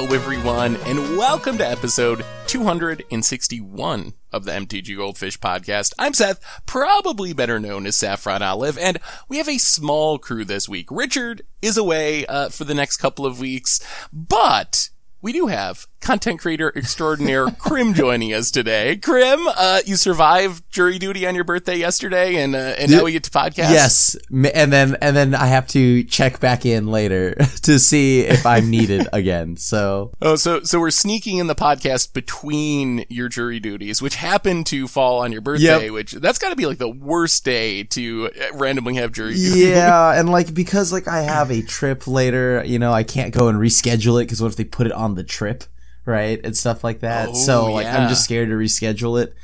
Hello, everyone, and welcome to episode 261 of the MTG Goldfish podcast. I'm Seth, probably better known as Saffron Olive, and we have a small crew this week. Richard is away uh, for the next couple of weeks, but we do have content creator extraordinaire Krim joining us today. Krim, uh, you survived jury duty on your birthday yesterday, and uh, and now we get to podcast. Yes, and then and then I have to check back in later to see if I'm needed again. So oh, so so we're sneaking in the podcast between your jury duties, which happen to fall on your birthday. Yep. Which that's got to be like the worst day to randomly have jury duty. Yeah, and like because like I have a trip later, you know, I can't go and reschedule it because what if they put it on the trip? Right? And stuff like that. Oh, so like yeah. I'm just scared to reschedule it.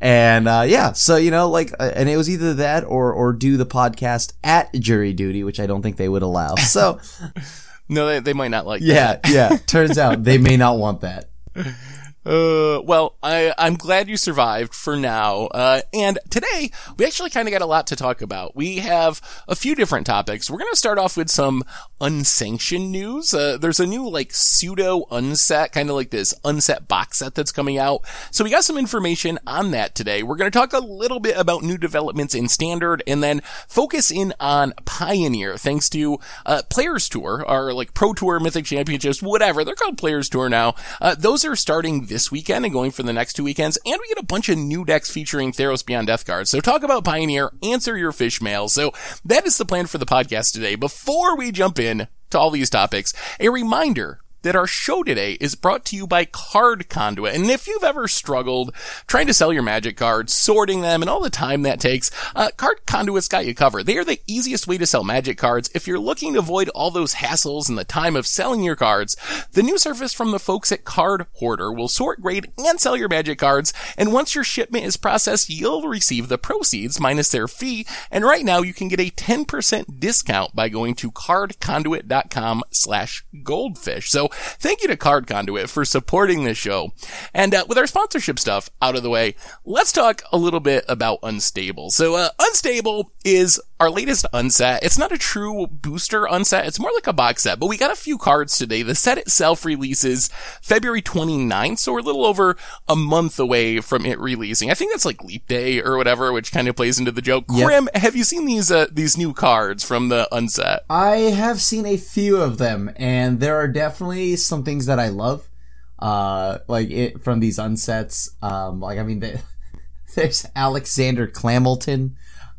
And uh, yeah, so you know, like, uh, and it was either that or or do the podcast at jury duty, which I don't think they would allow. So, no, they, they might not like. Yeah, that. yeah. Turns out they may not want that. Uh, well, I, I'm glad you survived for now. Uh, and today we actually kind of got a lot to talk about. We have a few different topics. We're going to start off with some unsanctioned news. Uh, there's a new like pseudo unset, kind of like this unset box set that's coming out. So we got some information on that today. We're going to talk a little bit about new developments in standard and then focus in on Pioneer thanks to, uh, Players Tour, or like Pro Tour, Mythic Championships, whatever. They're called Players Tour now. Uh, those are starting this weekend and going for the next two weekends. And we get a bunch of new decks featuring Theros Beyond Death cards. So talk about Pioneer, answer your fish mail. So that is the plan for the podcast today. Before we jump in to all these topics, a reminder that our show today is brought to you by Card Conduit. And if you've ever struggled trying to sell your magic cards, sorting them, and all the time that takes, uh, Card Conduit's got you covered. They are the easiest way to sell magic cards. If you're looking to avoid all those hassles and the time of selling your cards, the new service from the folks at Cardhoarder will sort, grade, and sell your magic cards. And once your shipment is processed, you'll receive the proceeds minus their fee. And right now you can get a 10% discount by going to cardconduit.com slash goldfish. So thank you to Card Conduit for supporting this show. And uh, with our sponsorship stuff out of the way, let's talk a little bit about Unstable. So, uh, Unstable is our latest unset. It's not a true booster unset. It's more like a box set, but we got a few cards today. The set itself releases February 29th, so we're a little over a month away from it releasing. I think that's like Leap Day or whatever, which kind of plays into the joke. Yep. Krim, have you seen these, uh, these new cards from the unset? I have seen a few of them, and there are definitely some things that I love, uh, like it from these unsets. Um, like I mean, the, there's Alexander Clamilton.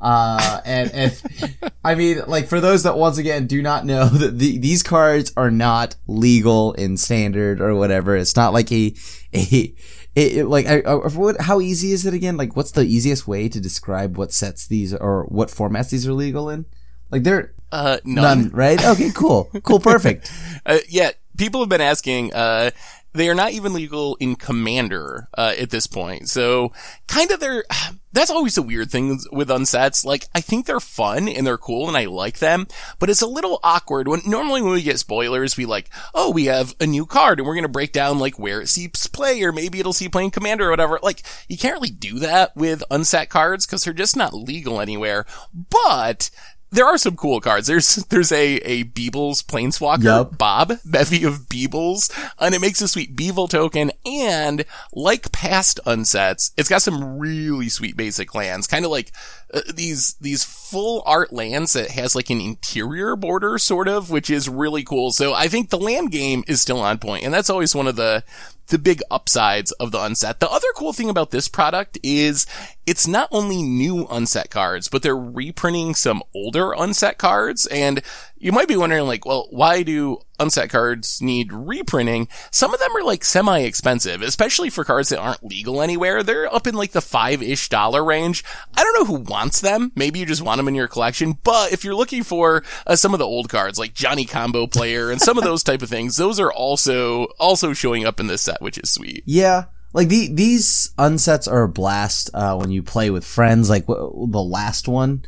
Uh, and, and I mean, like for those that once again do not know that the, these cards are not legal in standard or whatever. It's not like a, a, it, it, like I, I, what, how easy is it again? Like what's the easiest way to describe what sets these or what formats these are legal in? Like they're uh, none. none right? Okay, cool, cool, perfect. uh, yeah, people have been asking, uh, they are not even legal in Commander uh, at this point. So kind of they're that's always the weird thing with unsets. Like I think they're fun and they're cool and I like them, but it's a little awkward when normally when we get spoilers, we like, oh, we have a new card and we're gonna break down like where it sees play or maybe it'll see playing Commander or whatever. Like you can't really do that with unset cards because they're just not legal anywhere. But there are some cool cards. There's there's a a Beebles Planeswalker yep. Bob bevy of Beebles, and it makes a sweet Beevil token. And like past unsets, it's got some really sweet basic lands, kind of like uh, these these full art lands that has like an interior border sort of, which is really cool. So I think the land game is still on point, and that's always one of the the big upsides of the unset. The other cool thing about this product is it's not only new unset cards, but they're reprinting some older unset cards. And you might be wondering like, well, why do unset cards need reprinting? Some of them are like semi expensive, especially for cards that aren't legal anywhere. They're up in like the five-ish dollar range. I don't know who wants them. Maybe you just want them in your collection. But if you're looking for uh, some of the old cards like Johnny Combo Player and some of those type of things, those are also, also showing up in this set, which is sweet. Yeah. Like the, these unsets are a blast, uh, when you play with friends, like w- the last one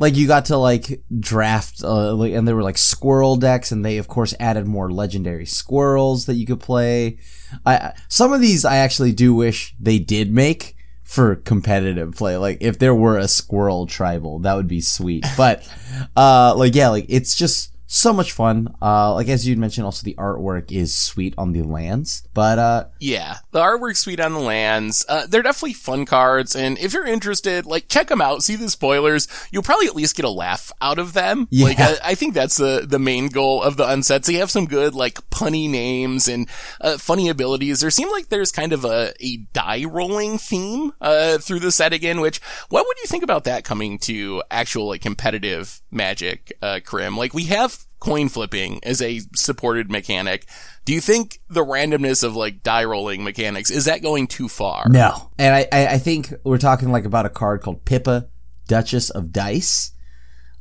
like you got to like draft uh, and there were like squirrel decks and they of course added more legendary squirrels that you could play. I some of these i actually do wish they did make for competitive play. Like if there were a squirrel tribal that would be sweet. But uh like yeah like it's just so much fun. Uh, like as you'd mentioned, also the artwork is sweet on the lands. But uh, yeah, the artwork's sweet on the lands. Uh, they're definitely fun cards, and if you're interested, like check them out, see the spoilers. You'll probably at least get a laugh out of them. Yeah. Like I, I think that's the the main goal of the unsets. They have some good like punny names and uh, funny abilities. There seems like there's kind of a a die rolling theme uh, through the set again. Which what would you think about that coming to actual like competitive Magic, uh, Krim? Like we have coin flipping as a supported mechanic. Do you think the randomness of like die rolling mechanics is that going too far? No, and I, I, I think we're talking like about a card called Pippa, Duchess of Dice,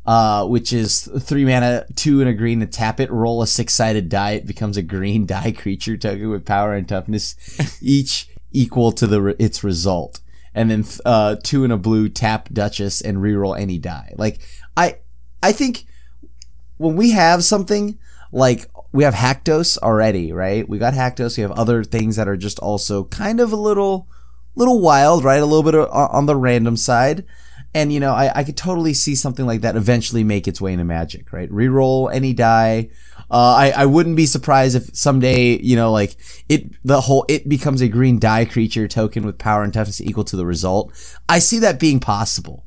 uh, which is three mana, two and a green to tap it, roll a six sided die. It becomes a green die creature token with power and toughness, each equal to the its result. And then uh, two and a blue, tap Duchess and reroll any die. Like I, I think when we have something like we have Haktos already, right? We got Haktos. We have other things that are just also kind of a little, little wild, right? A little bit of, on the random side. And you know, I, I could totally see something like that eventually make its way into Magic, right? Reroll any die. Uh, I, I wouldn't be surprised if someday, you know, like it, the whole, it becomes a green die creature token with power and toughness equal to the result. I see that being possible.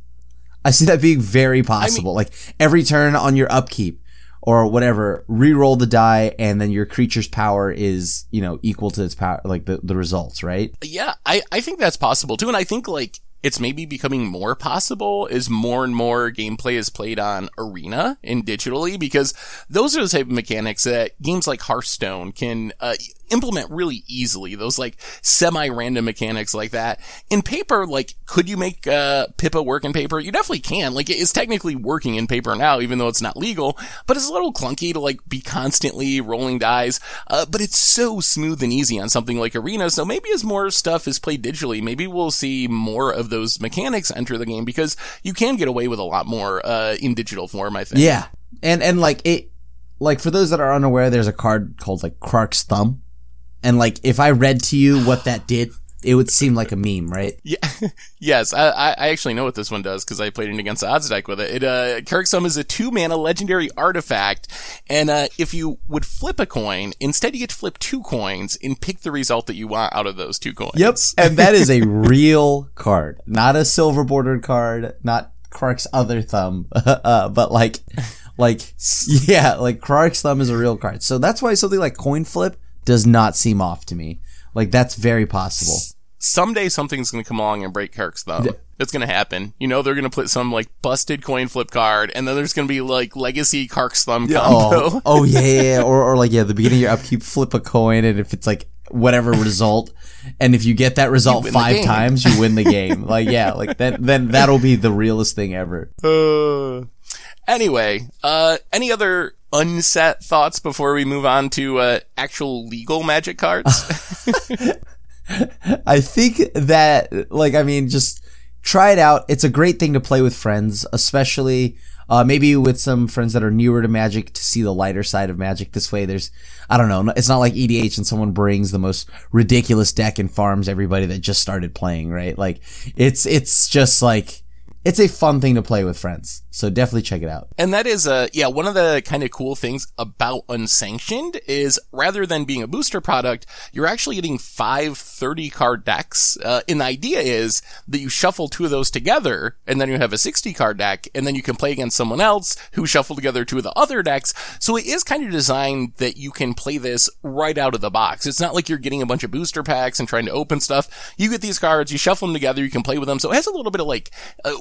I see that being very possible. like every turn on your upkeep or whatever, re-roll the die and then your creature's power is, you know, equal to its power, like the, the results, right? Yeah, I, I think that's possible too. And I think like it's maybe becoming more possible as more and more gameplay is played on arena and digitally because those are the type of mechanics that games like Hearthstone can, uh, implement really easily. Those like semi-random mechanics like that. In paper, like, could you make, uh, Pippa work in paper? You definitely can. Like, it is technically working in paper now, even though it's not legal, but it's a little clunky to like be constantly rolling dice. Uh, but it's so smooth and easy on something like Arena. So maybe as more stuff is played digitally, maybe we'll see more of those mechanics enter the game because you can get away with a lot more, uh, in digital form, I think. Yeah. And, and like it, like for those that are unaware, there's a card called like Krark's Thumb. And like, if I read to you what that did, it would seem like a meme, right? Yeah. yes, I, I actually know what this one does because I played it against the odds deck with it. It uh, Krark's Thumb is a two mana legendary artifact, and uh, if you would flip a coin, instead you get to flip two coins and pick the result that you want out of those two coins. Yep. And that is a real card, not a silver bordered card, not Krark's other thumb, uh, but like, like, yeah, like Krark's thumb is a real card. So that's why something like coin flip does not seem off to me. Like that's very possible. Someday something's going to come along and break Krark's thumb. It's going to happen. You know, they're going to put some like busted coin flip card, and then there's going to be like legacy Krark's thumb combo. Oh, oh yeah, yeah, yeah. Or, or like, yeah, the beginning of your upkeep, flip a coin, and if it's like whatever result, and if you get that result five times, you win the game. like, yeah, like that, then that'll be the realest thing ever. Uh, anyway, uh, any other unset thoughts before we move on to uh, actual legal magic cards? I think that, like, I mean, just try it out. It's a great thing to play with friends, especially, uh, maybe with some friends that are newer to magic to see the lighter side of magic. This way, there's, I don't know, it's not like EDH and someone brings the most ridiculous deck and farms everybody that just started playing, right? Like, it's, it's just like, it's a fun thing to play with friends. So definitely check it out. And that is, uh, yeah, one of the kind of cool things about Unsanctioned is rather than being a booster product, you're actually getting five 30 card decks. Uh, and the idea is that you shuffle two of those together and then you have a 60 card deck and then you can play against someone else who shuffled together two of the other decks. So it is kind of designed that you can play this right out of the box. It's not like you're getting a bunch of booster packs and trying to open stuff. You get these cards, you shuffle them together, you can play with them. So it has a little bit of like, uh,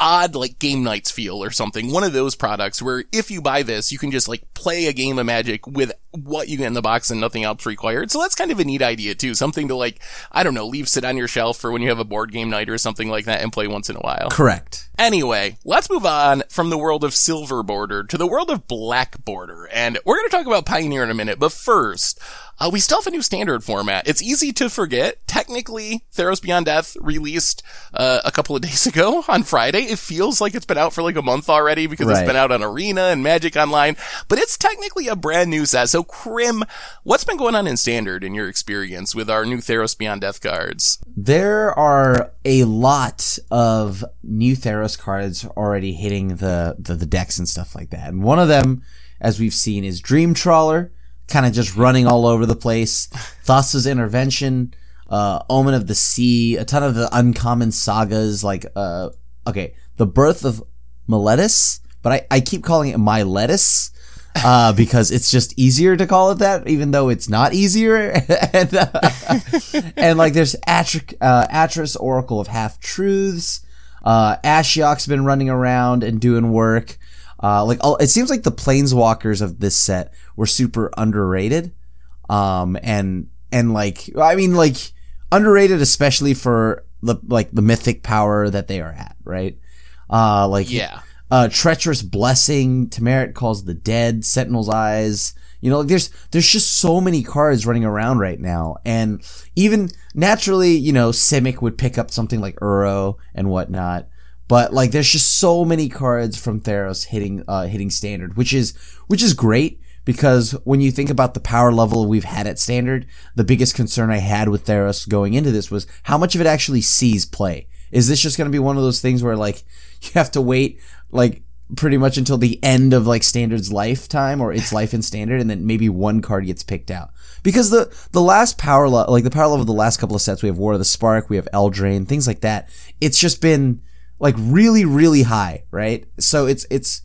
odd like game nights feel or something. One of those products where if you buy this, you can just like play a game of magic with what you get in the box and nothing else required. So that's kind of a neat idea too. Something to like, I don't know, leave sit on your shelf for when you have a board game night or something like that and play once in a while. Correct. Anyway, let's move on from the world of silver border to the world of black border. And we're going to talk about Pioneer in a minute, but first, uh, we still have a new standard format. It's easy to forget. Technically, Theros Beyond Death released uh, a couple of days ago on Friday. It feels like it's been out for like a month already because it's been out on Arena and Magic Online, but it's technically a brand new set. So, Krim, what's been going on in standard in your experience with our new Theros Beyond Death cards? There are a lot of new Theros cards already hitting the, the, the decks and stuff like that. And one of them as we've seen, is Dream Trawler, kind of just running all over the place. Thassa's Intervention, uh, Omen of the Sea, a ton of the uncommon sagas, like, uh, okay, The Birth of Meletis, but I, I keep calling it My Lettuce. Uh, because it's just easier to call it that, even though it's not easier. and, uh, and like there's Atri- uh, Atris Oracle of Half Truths. Uh, Ashiok's been running around and doing work. Uh, like all, it seems like the planeswalkers of this set were super underrated. Um, and, and like, I mean, like underrated, especially for the, like the mythic power that they are at, right? Uh, like, Yeah. Uh, treacherous blessing, Tymaret calls the dead, Sentinel's eyes. You know, like there's there's just so many cards running around right now, and even naturally, you know, Simic would pick up something like Uro and whatnot. But like, there's just so many cards from Theros hitting uh, hitting standard, which is which is great because when you think about the power level we've had at standard, the biggest concern I had with Theros going into this was how much of it actually sees play. Is this just going to be one of those things where like you have to wait like pretty much until the end of like standard's lifetime or its life in standard and then maybe one card gets picked out. Because the the last power level like the power level of the last couple of sets we have war of the spark we have eldraine things like that it's just been like really really high right? So it's it's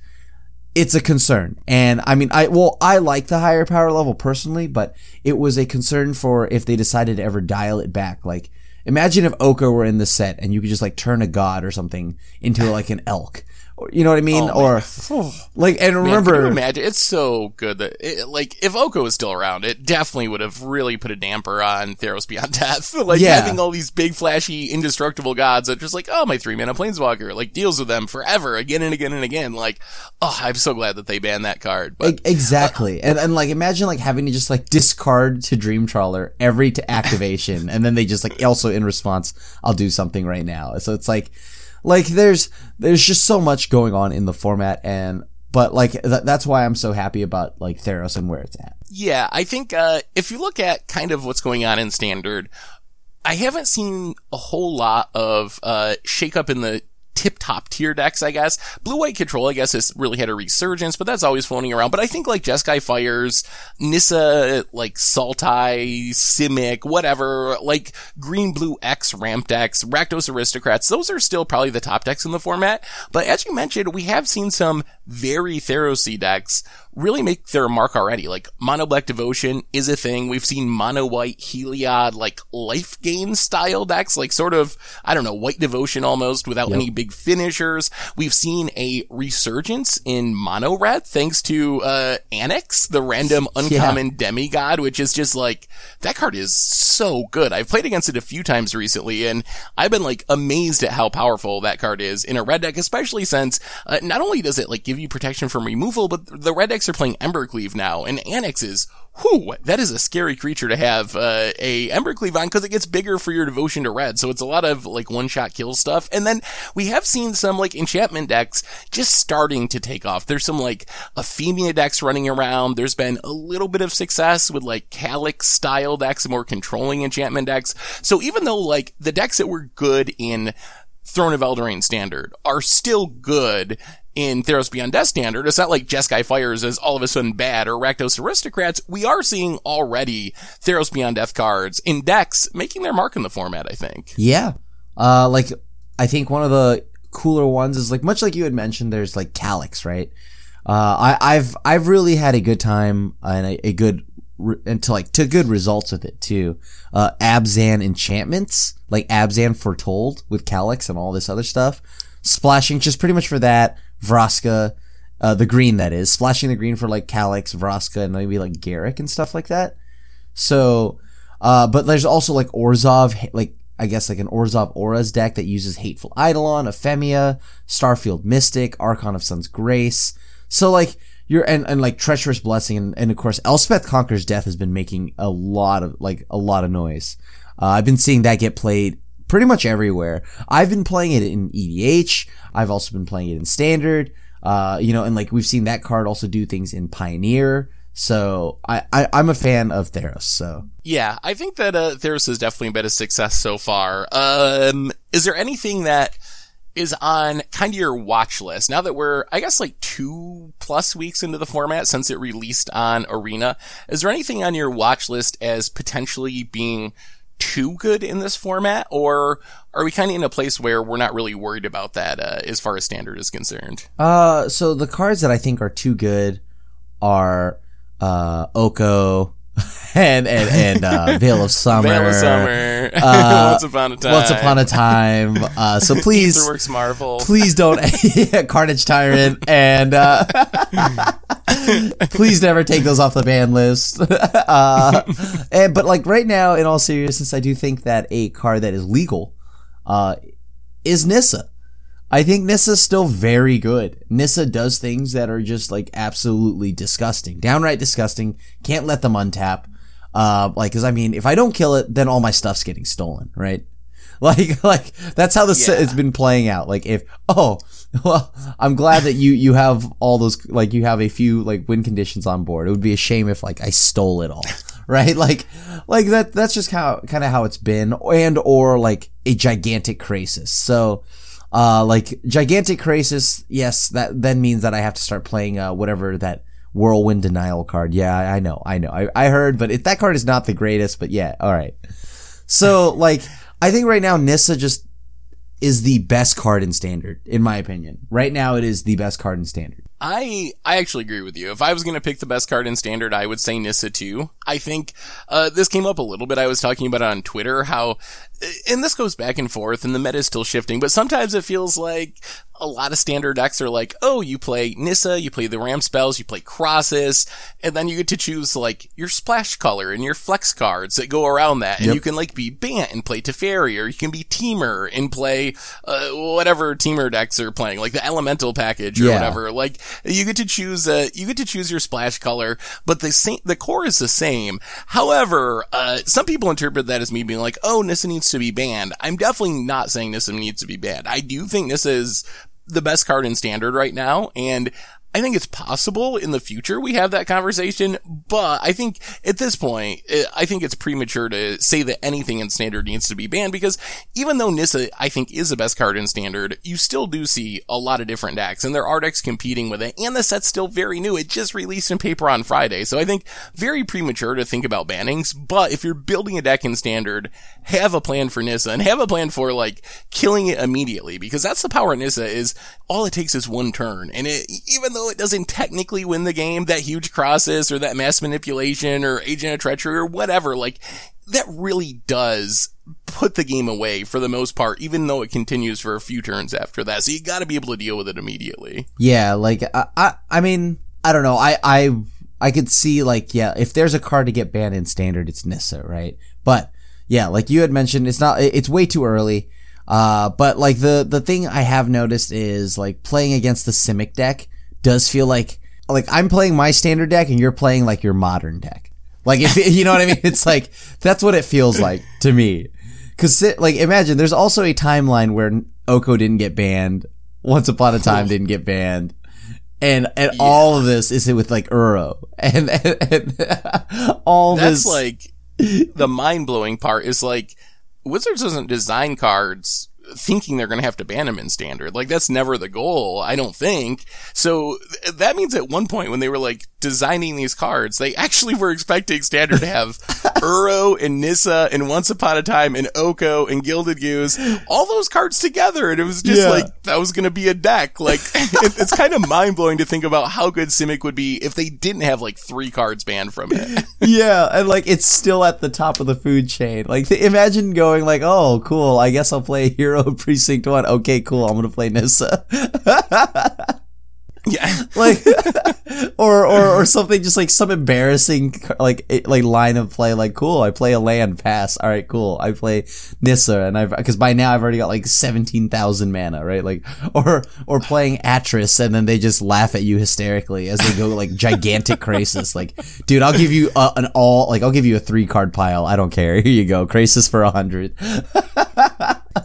it's a concern. And i mean i well i like the higher power level personally but it was a concern for if they decided to ever dial it back. Like imagine if Oko were in the set and you could just like turn a god or something into like an elk you know what i mean Oh, or like and Man, remember can you imagine? It's so good that, it, like, if Oko was still around, it definitely would have really put a damper on Theros Beyond Death. like, Yeah. having all these big, flashy, indestructible gods that just like, oh, my three mana planeswalker, like, deals with them forever, again and again and again. Like, oh, I'm so glad that they banned that card. But exactly uh, and, and like imagine like having to just like discard to dream trawler every to activation and then they just like also in response i'll do something right now so it's like like there's there's just so much going on in the format and but like th- that's why i'm so happy about like theros and where it's at. Yeah, I think uh, if you look at kind of what's going on in standard, I haven't seen a whole lot of uh, shake up in the tip top tier decks, I guess. Blue white control, I guess, has really had a resurgence, but that's always floating around. But I think like Jeskai Fires, Nissa, like Sultai, Simic, whatever, like green blue X ramp decks, Rakdos Aristocrats, those are still probably the top decks in the format. But as you mentioned, we have seen some very Therosy decks really make their mark already. Like mono black devotion is a thing. We've seen mono white Heliod, like life gain style decks, like sort of, I don't know, white devotion almost without any big finishers. We've seen a resurgence in mono red thanks to, uh, Anax, the random uncommon demigod, which is just like, that card is so good. I've played against it a few times recently and I've been like amazed at how powerful that card is in a red deck, especially since, uh, not only does it like give you protection from removal, but the red decks are playing Embercleave now and Anax is Whew, that is a scary creature to have uh, a Embercleave on because it gets bigger for your devotion to red. So it's a lot of like one shot kill stuff. And then we have seen some like enchantment decks just starting to take off. There's some like Ephemia decks running around. There's been a little bit of success with like Calix style decks, more controlling enchantment decks. So even though like the decks that were good in Throne of Eldraine standard are still good in Theros Beyond Death standard. It's not like Jeskai Fires is all of a sudden bad or Rakdos Aristocrats. We are seeing already Theros Beyond Death cards in decks making their mark in the format, I think. Yeah. Uh, like, I think one of the cooler ones is like, much like you had mentioned, there's like Calix, right? Uh, I, I've, I've really had a good time and a, a good, and to like, to good results with it too. Uh, Abzan enchantments, like Abzan Foretold with Calix and all this other stuff. Splashing just pretty much for that. Vraska, uh, the green that is. Splashing the green for like Calix, Vraska, and maybe like Garruk and stuff like that. So, uh, but there's also like Orzhov, like, I guess like an Orzhov Auras deck that uses Hateful Eidolon, Ephemia, Starfield Mystic, Archon of Sun's Grace. So like, you're, and, and like Treacherous Blessing, and, and of course, Elspeth Conquers Death has been making a lot of, like, a lot of noise. Uh, I've been seeing that get played pretty much everywhere. I've been playing it in EDH. I've also been playing it in Standard. Uh, you know, and like we've seen that card also do things in Pioneer. So I, I I'm a fan of Theros. So Yeah, I think that uh, Theros has definitely been a success so far. Um, is there anything that is on kind of your watch list. Now that we're, I guess, like two plus weeks into the format since it released on Arena, is there anything on your watch list as potentially being too good in this format, or are we kind of in a place where we're not really worried about that uh, as far as standard is concerned? Uh, so the cards that I think are too good are uh, Oko and and and uh, Veil of Summer. Veil of Summer. Uh, Once upon a time. Once upon a time. Uh, so please, Aetherworks Marvel. please don't Carnage Tyrant and uh, please never take those off the ban list. uh, and, but like right now, in all seriousness, I do think that a card that is legal uh, is Nissa. I think Nissa's still very good. Nissa does things that are just like absolutely disgusting, downright disgusting. Can't let them untap. Uh, like, cause I mean, if I don't kill it, then all my stuff's getting stolen, right? Like, like that's how this Yeah. has been playing out. Like, if oh, well, I'm glad that you you have all those like you have a few like win conditions on board. It would be a shame if like I stole it all, right? Like, like that. That's just how kind of how it's been, and or like a gigantic crisis. So. Uh, like gigantic crisis, yes, that then means that I have to start playing uh, whatever that whirlwind denial card. Yeah, I, know, I know, I, I heard, but it, that card is not the greatest. But yeah, all right. So like, I think right now Nissa just is the best card in standard, in my opinion. Right now, it is the best card in standard. I I actually agree with you. If I was going to pick the best card in standard, I would say Nissa too. I think uh, this came up a little bit. I was talking about it on Twitter how, and this goes back and forth, and the meta is still shifting. But sometimes it feels like a lot of standard decks are like, oh, you play Nissa, you play the Ram spells, you play Crosses, and then you get to choose like your splash color and your flex cards that go around that, and Yep. you can like be Bant and play Teferi, or you can be Temur and play uh, whatever Temur decks are playing, like the Elemental package or Yeah. whatever. Like you get to choose uh, you get to choose your splash color, but the same the core is the same. However, uh, some people interpret that as me being like, "Oh, Nissa needs to be banned." I'm definitely not saying Nissa needs to be banned. I do think Nissa is the best card in standard right now, and I think it's possible in the future we have that conversation, but I think at this point, I think it's premature to say that anything in standard needs to be banned because even though Nissa, I think, is the best card in standard, you still do see a lot of different decks and there are decks competing with it and the set's still very new. It just released in paper on Friday. So I think very premature to think about bannings, but if you're building a deck in standard, have a plan for Nissa and have a plan for like killing it immediately because that's the power of Nissa is all it takes is one turn. And it, even though it doesn't technically win the game, that huge crosses or that mass manipulation or agent of treachery or whatever, like that really does put the game away for the most part, even though it continues for a few turns after that. So you gotta be able to deal with it immediately. Yeah, like I, I, I mean, I don't know. I, I, I could see like, yeah, if there's a card to get banned in standard, it's Nissa, right? But yeah, like you had mentioned, it's not, it's way too early. Uh, but like the, the thing I have noticed is like playing against the Simic deck does feel like, like I'm playing my standard deck and you're playing like your modern deck. Like if, you know what I mean? It's like, that's what it feels like to me. Cause like imagine there's also a timeline where Oko didn't get banned. Once upon a time didn't get banned. And, and all of this is with like Uro and, and, and all That's this. like the mind blowing part is like Wizards doesn't design cards thinking they're going to have to ban them in standard. Like that's never the goal, I don't think. So th- that means at one point when they were like designing these cards, they actually were expecting standard to have Uro and Nissa and Once Upon a Time and Oko and Gilded Goose, all those cards together. And it was just Yeah. like, that was going to be a deck. Like it, it's kind of mind blowing to think about how good Simic would be if they didn't have like three cards banned from it. yeah, and like it's still at the top of the food chain. Like imagine going like, oh, cool. I guess I'll play Hero Precinct One. Okay, cool. I'm gonna play Nissa. yeah. like, or or or something just like some embarrassing like like line of play. Like, cool. I play a land pass. All right, cool. I play Nissa, and I've because by now I've already got like seventeen thousand mana, right? Like, or or playing Atris, and then they just laugh at you hysterically as they go like gigantic crisis. Like, dude, I'll give you uh, an all like I'll give you a three card pile. I don't care. Here you go, crisis for a hundred.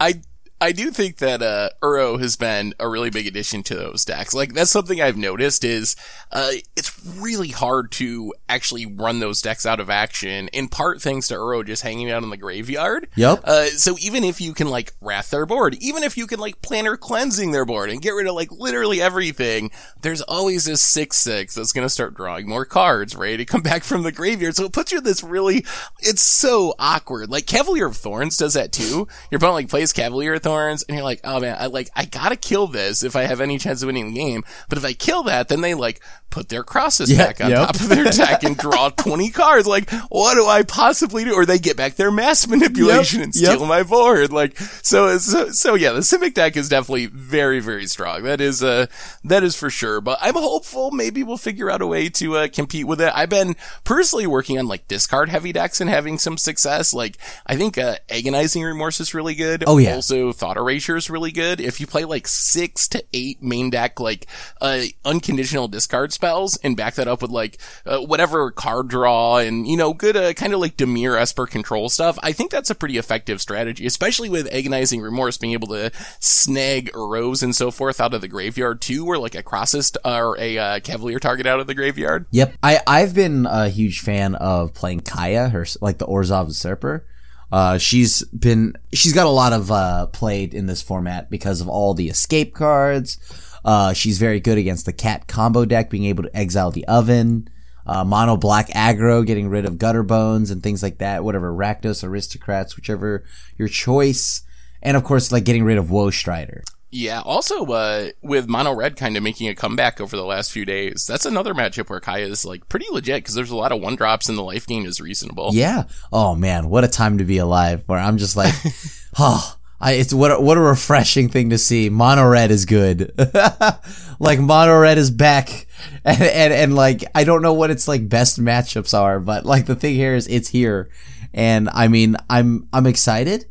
I I do think that uh Uro has been a really big addition to those decks. Like that's something I've noticed is uh it's really hard to actually run those decks out of action, in part thanks to Uro just hanging out in the graveyard. Yep. Uh so even if you can like wrath their board, even if you can like Planar Cleansing their board and get rid of like literally everything, there's always this six six that's gonna start drawing more cards, ready to come back from the graveyard. So it puts you in this really it's so awkward. Like Cavalier of Thorns does that too. Your opponent like plays Cavalier of Thorns and you're like, oh man, I like I gotta kill this if I have any chance of winning the game. But if I kill that, then they like put their crosses Yeah, back on yep. top of their deck and draw 20 cards. Like, what do I possibly do? Or they get back their mass manipulation Yep, and steal yep. my board. Like, so, so, so yeah, the Simic deck is definitely very, very strong. That is, uh, that is for sure. But I'm hopeful maybe we'll figure out a way to, uh, compete with it. I've been personally working on like discard heavy decks and having some success. Like, I think, uh, agonizing remorse is really good. Oh, yeah. Also, thought erasure is really good. If you play like six to eight main deck, like, uh, unconditional discard spells and back that up with like, uh, whatever card draw and, you know, good, uh, kind of like Dimir Esper control stuff. I think that's a pretty effective strategy, especially with agonizing remorse being able to snag Uros and so forth out of the graveyard too, or like a Crossist or a, uh, Cavalier target out of the graveyard. Yep. I, I've been a huge fan of playing Kaya, her, like the Orzhov Usurper. Uh, she's been, she's got a lot of, uh, played in this format because of all the escape cards. Uh, she's very good against the cat combo deck, being able to exile the oven. Uh, mono black aggro, getting rid of Gutterbones and things like that. Whatever, Rakdos, aristocrats, whichever your choice. And of course, like getting rid of Woe Strider. Yeah. Also, uh, with Mono Red kind of making a comeback over the last few days, that's another matchup where Kaya is like pretty legit because there's a lot of one drops and the life gain is reasonable. Yeah. Oh man, what a time to be alive. Where I'm just like, oh, I, it's what a, what a refreshing thing to see. Mono red is good. like mono red is back, and, and and like I don't know what its like best matchups are, but like the thing here is it's here, and I mean I'm I'm excited,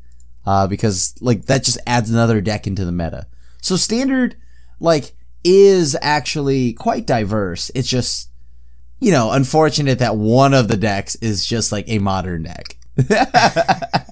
uh, because like that just adds another deck into the meta. So standard like is actually quite diverse. It's just you know, unfortunate that one of the decks is just like a modern deck.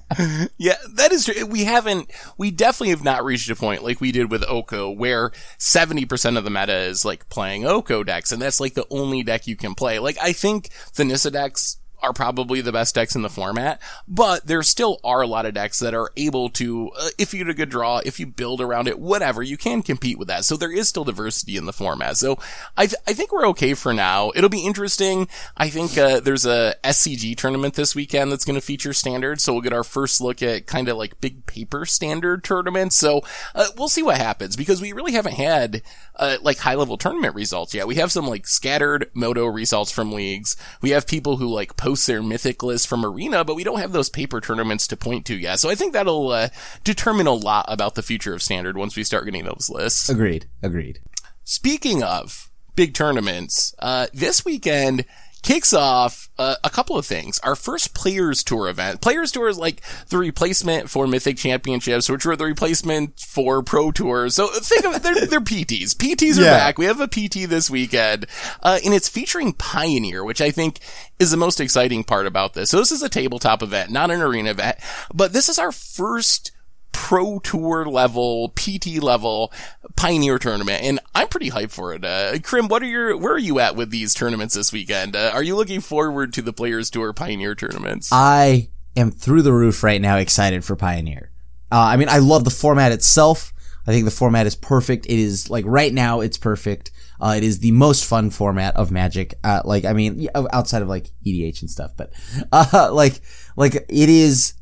Yeah, that is true. We haven't, we definitely have not reached a point like we did with Oko where 70% of the meta is like playing Oko decks and that's like the only deck you can play. Like I think the Nissa decks are probably the best decks in the format, but there still are a lot of decks that are able to, uh, if you get a good draw, if you build around it, whatever, you can compete with that. So there is still diversity in the format. So I, th- I think we're okay for now. It'll be interesting. I think, uh, there's a SCG tournament this weekend that's going to feature standard. So we'll get our first look at kind of like big paper standard tournaments. So, uh, we'll see what happens because we really haven't had, uh, like high level tournament results yet. We have some like scattered moto results from leagues. We have people who like post their mythic list from arena, but we don't have those paper tournaments to point to yet. So I think that'll, uh, determine a lot about the future of standard once we start getting those lists. Agreed. Agreed. Speaking of big tournaments, uh, this weekend kicks off uh, a couple of things. Our first Players Tour event. Players Tour is like the replacement for Mythic Championships, which were the replacement for Pro Tours. So think of it, they're, they're PTs. PTs are Yeah. back. We have a PT this weekend, uh, and it's featuring Pioneer, which I think is the most exciting part about this. So this is a tabletop event, not an arena event, but this is our first pro tour level, PT level pioneer tournament, and I'm pretty hyped for it. Uh, Krim, what are your, where are you at with these tournaments this weekend? Uh, are you looking forward to the players tour pioneer tournaments? I am through the roof right now, excited for Pioneer. Uh, I mean, I love the format itself. I think the format is perfect. It is like right now, it's perfect. Uh, it is the most fun format of Magic. Uh, like, I mean, outside of like EDH and stuff, but, uh, like, like it is,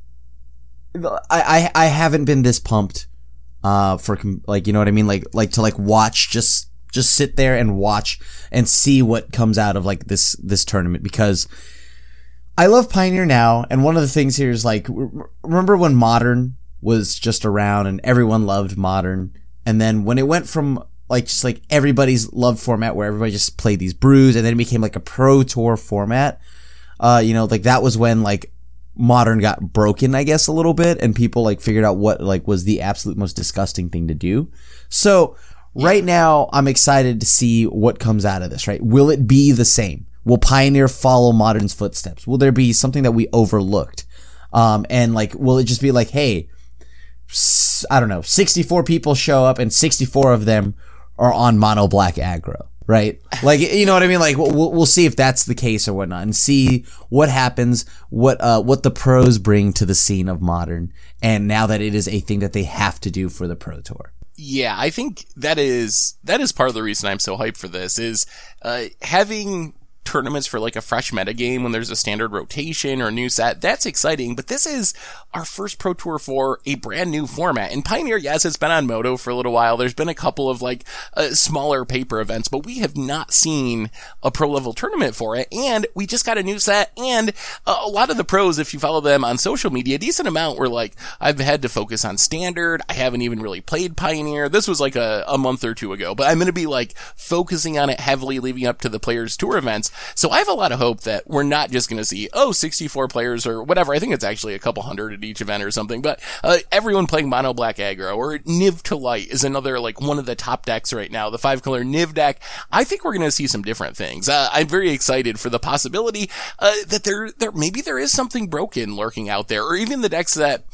I, I, haven't been this pumped, uh, for, like, you know what I mean? Like, like to like watch, just, just sit there and watch and see what comes out of like this, this tournament because, I love Pioneer now, and one of the things here is like, remember when Modern was just around and everyone loved Modern, and then when it went from like just like everybody's love format where everybody just played these brews, and then it became like a pro tour format. Uh, you know, like that was when like Modern got broken, I guess, a little bit, and people like figured out what like was the absolute most disgusting thing to do. So right now, I'm excited to see what comes out of this. Right? Will it be the same? Will Pioneer follow Modern's footsteps? Will there be something that we overlooked? Um, and like, will it just be like, hey, I don't know, 64 people show up and 64 of them are on mono black aggro, right? Like, you know what I mean? Like, we'll, we'll see if that's the case or whatnot and see what happens, what, uh, what the pros bring to the scene of modern. And now that it is a thing that they have to do for the pro tour. Yeah, I think that is, that is part of the reason I'm so hyped for this is, uh, having tournaments for like a fresh meta game when there's a standard rotation or a new set. That's exciting, but this is our first Pro Tour for a brand new format. And Pioneer, yes, it's been on Moto for a little while. There's been a couple of like uh, smaller paper events, but we have not seen a pro level tournament for it. And we just got a new set and uh, a lot of the pros, if you follow them on social media, a decent amount were like, I've had to focus on standard. I haven't even really played Pioneer. This was like a, a month or two ago, but I'm going to be like focusing on it heavily leading up to the players tour events. So I have a lot of hope that we're not just going to see, oh, 64 players or whatever. I think it's actually a couple hundred at each event or something, but uh, everyone playing mono black aggro or Niv to light is another like one of the top decks right now, the five color Niv deck. I think we're going to see some different things. Uh, I'm very excited for the possibility uh, that there, there maybe there is something broken lurking out there, or even the decks that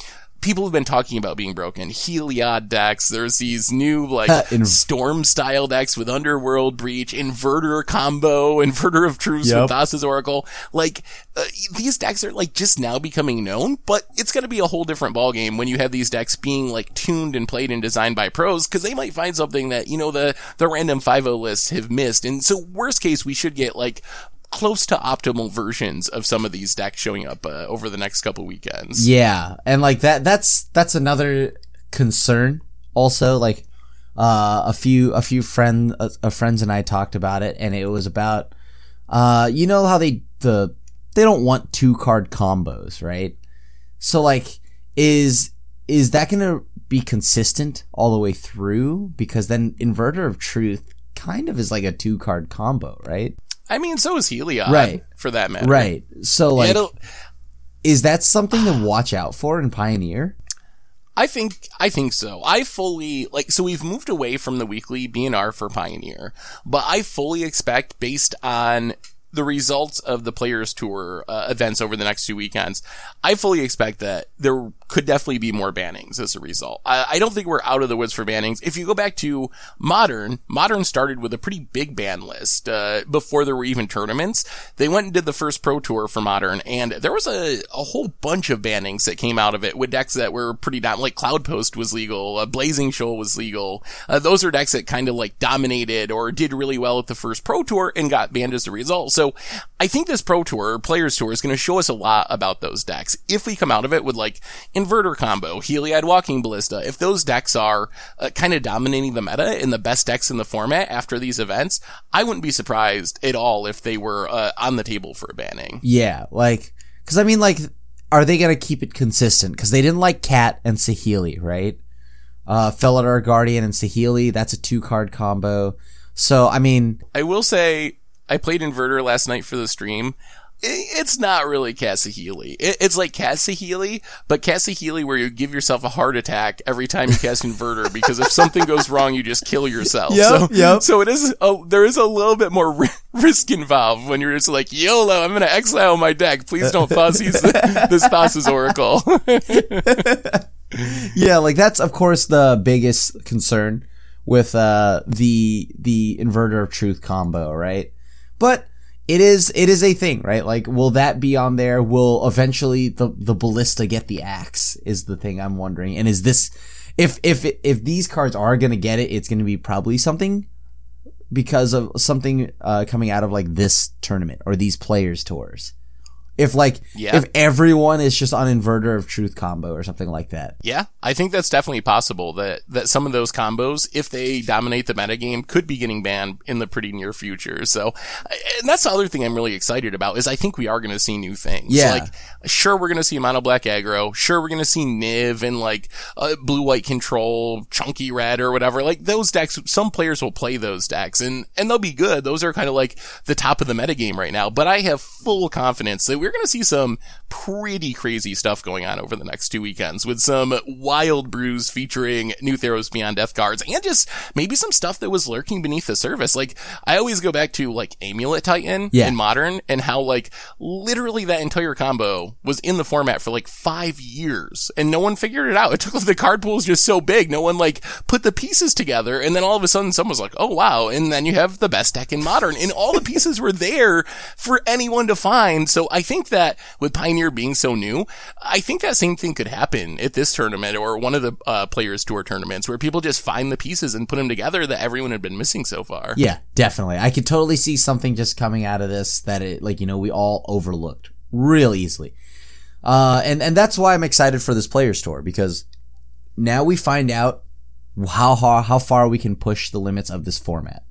people have been talking about being broken. Heliod decks. There's these new like In- storm style decks with Underworld Breach, Inverter combo, Inverter of Truth yep. with Thassa's Oracle. Like uh, these decks are like just now becoming known, but it's going to be a whole different ballgame when you have these decks being like tuned and played and designed by pros because they might find something that you know the the random 50 lists have missed. And so worst case, we should get like close to optimal versions of some of these decks showing up uh, over the next couple weekends. Yeah, and like that that's that's another concern also like uh, a few a few friend uh, uh, friends and I talked about it and it was about uh you know how they the they don't want two card combos, right? So like is is that going to be consistent all the way through because then inverter of truth kind of is like a two card combo, right? I mean, so is Heliod, right? For that matter, right? So like, It'll, is that something to watch out for in Pioneer? I think I think so. I fully like so we've moved away from the weekly BNR for Pioneer, but I fully expect based on the results of the Players Tour uh, events over the next two weekends, I fully expect that there could definitely be more bannings as a result. I, I, don't think we're out of the woods for bannings. If you go back to Modern, Modern started with a pretty big ban list uh, before there were even tournaments. They went and did the first Pro Tour for Modern, and there was a, a whole bunch of bannings that came out of it with decks that were pretty down. Like Cloudpost was legal, uh, Blazing Shoal was legal. Uh, those are decks that kind of like dominated or did really well at the first Pro Tour and got banned as a result. So I think this Pro Tour, or Players Tour, is going to show us a lot about those decks. If we come out of it with like Inverter Combo, Heliod Walking Ballista, if those decks are uh, kind of dominating the meta and the best decks in the format after these events, I wouldn't be surprised at all if they were uh, on the table for banning. Yeah, like, cause I mean, like, are they going to keep it consistent? Cause they didn't like Cat and Saheeli, right? Uh, Felidar Guardian and Saheeli, that's a two card combo. So, I mean, I will say I played Inverter last night for the stream. It's not really Cassahealy. It's like Cassahealy, but Cassahealy where you give yourself a heart attack every time you cast Inverter because if something goes wrong, you just kill yourself. Yep, so, yep. so it is, a, there is a little bit more risk involved when you're just like, YOLO, I'm going to exile my deck. Please don't Thoughtseize this Thassa's Oracle. yeah, like that's of course the biggest concern with uh, the the Inverter of Truth combo, right? But it is it is a thing, right? Like, will that be on there? Will eventually the the ballista get the axe? Is the thing I'm wondering. And is this if if if these cards are gonna get it, it's gonna be probably something because of something uh, coming out of like this tournament or these players tours. If like yeah. if everyone is just on inverter of truth combo or something like that. Yeah, I think that's definitely possible that that some of those combos, if they dominate the metagame, could be getting banned in the pretty near future. So, and that's the other thing I'm really excited about is I think we are going to see new things. Yeah. Like, sure we're going to see mono black aggro. Sure we're going to see Niv and like uh, blue white control, chunky red or whatever. Like those decks, some players will play those decks and and they'll be good. Those are kind of like the top of the metagame right now. But I have full confidence that we're we're going to see some pretty crazy stuff going on over the next two weekends with some wild brews featuring new Theros Beyond Death cards and just maybe some stuff that was lurking beneath the surface. Like I always go back to like Amulet Titan Yeah. in modern and how like literally that entire combo was in the format for like five years and no one figured it out. It took the card pool was just so big. No one like put the pieces together and then all of a sudden someone was like, oh wow. And then you have the best deck in modern and all the pieces were there for anyone to find. So I think that with Pioneer being so new, I think that same thing could happen at this tournament or one of the uh, Players Tour tournaments where people just find the pieces and put them together that everyone had been missing so far. Yeah, definitely. I could totally see something just coming out of this that it, like, you know, we all overlooked real easily. Uh, and, and that's why I'm excited for this players tour because now we find out how, how, how far we can push the limits of this format.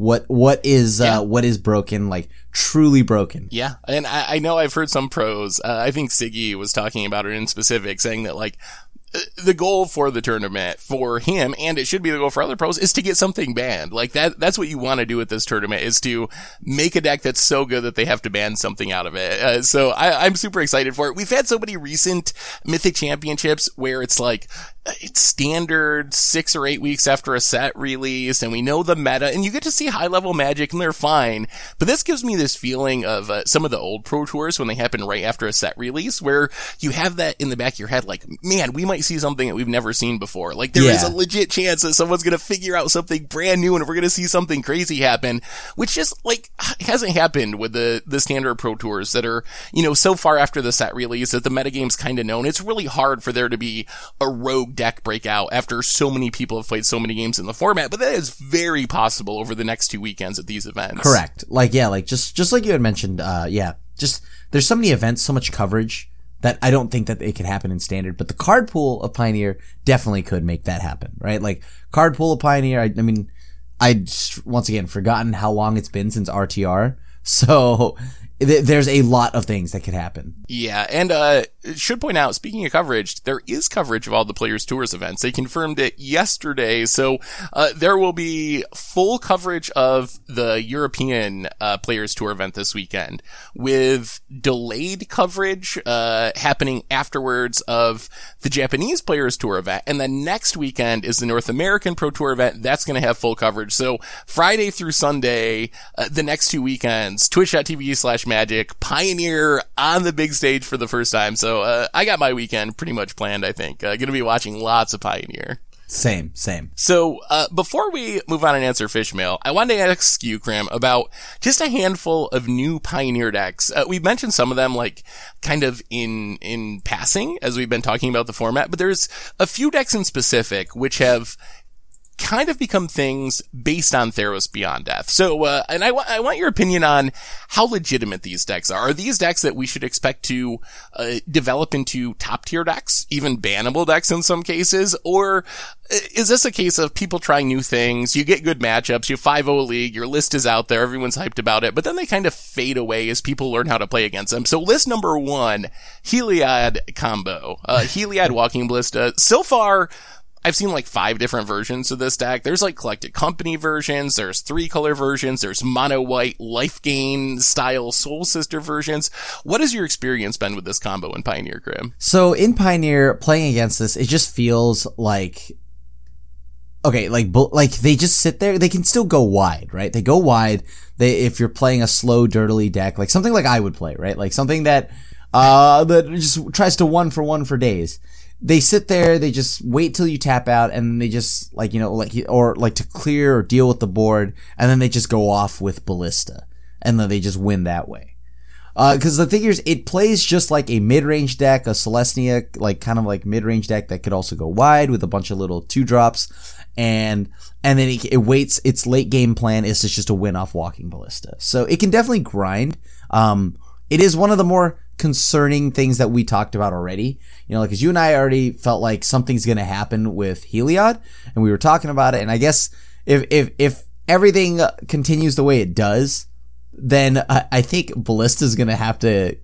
What, what is, Yeah. uh, what is broken, like truly broken. Yeah, and I, I know I've heard some pros. Uh, I think Siggy was talking about it in specific, saying that like uh, the goal for the tournament for him, and it should be the goal for other pros, is to get something banned. Like that, that's what you want to do with this tournament is to make a deck that's so good that they have to ban something out of it. Uh, so I, I'm super excited for it. We've had so many recent Mythic Championships where it's like, uh, it's standard six or eight weeks after a set release and we know the meta and you get to see high level magic and they're fine. But this gives me this feeling of uh, some of the old pro tours when they happen right after a set release where you have that in the back of your head like, man, we might see something that we've never seen before. Like there is Yeah. a legit chance that someone's going to figure out something brand new and we're going to see something crazy happen, which just like hasn't happened with the, the standard pro tours that are, you know, so far after the set release that the metagame's kind of known. It's really hard for there to be a rogue deck breakout after so many people have played so many games in the format, but that is very possible over the next two weekends at these events. Correct. Like, yeah, like just, just like you had mentioned, uh, yeah, just, there's so many events, so much coverage that I don't think that it could happen in standard, but the card pool of Pioneer definitely could make that happen, right? Like, card pool of Pioneer, I, I mean, I just, once again, forgotten how long it's been since RTR. So, there's a lot of things that could happen. Yeah, and uh should point out, speaking of coverage, there is coverage of all the Players Tours events. They confirmed it yesterday, so uh, there will be full coverage of the European uh, Players Tour event this weekend, with delayed coverage uh, happening afterwards of the Japanese Players Tour event, and then next weekend is the North American Pro Tour event. That's going to have full coverage. So Friday through Sunday, uh, the next two weekends, Twitch.tv slash Magic, Pioneer on the big stage for the first time. So uh, I got my weekend pretty much planned. I think uh, going to be watching lots of Pioneer. Same, same. So, uh, before we move on and answer fish mail, I wanted to ask you, Krim, about just a handful of new Pioneer decks. Uh, we mentioned some of them, like, kind of in, in passing, as we've been talking about the format, but there's a few decks in specific which have kind of become things based on Theros Beyond Death. So, uh, and I, wa- I want your opinion on how legitimate these decks are. Are these decks that we should expect to uh, develop into top tier decks, even bannable decks in some cases, or uh, is this a case of people trying new things? You get good matchups, you 5-0 league, your list is out there, everyone's hyped about it, but then they kind of fade away as people learn how to play against them. So list number one, Heliod combo, uh, Heliod Walking Ballista. So far, I've seen like five different versions of this deck. There's like collected company versions. There's three color versions. There's mono white life gain style soul sister versions. What has your experience been with this combo in Pioneer Krim? So in Pioneer, playing against this, it just feels like okay, like like they just sit there. They can still go wide, right? They go wide. They if you're playing a slow, dirtily deck, like something like I would play, right? Like something that uh that just tries to one for one for days. They sit there. They just wait till you tap out, and they just like you know like or like to clear or deal with the board, and then they just go off with ballista, and then they just win that way. Because the thing is, it plays just like a mid-range deck, a Selesnya, like kind of like mid-range deck that could also go wide with a bunch of little two drops, and and then it, it waits. Its late game plan is to just to win off Walking Ballista, so it can definitely grind. Um, it is one of the more concerning things that we talked about already. You know, like because you and I already felt like something's going to happen with Heliod, and we were talking about it. And I guess if if if everything continues the way it does, then I, I think Ballista's gonna have to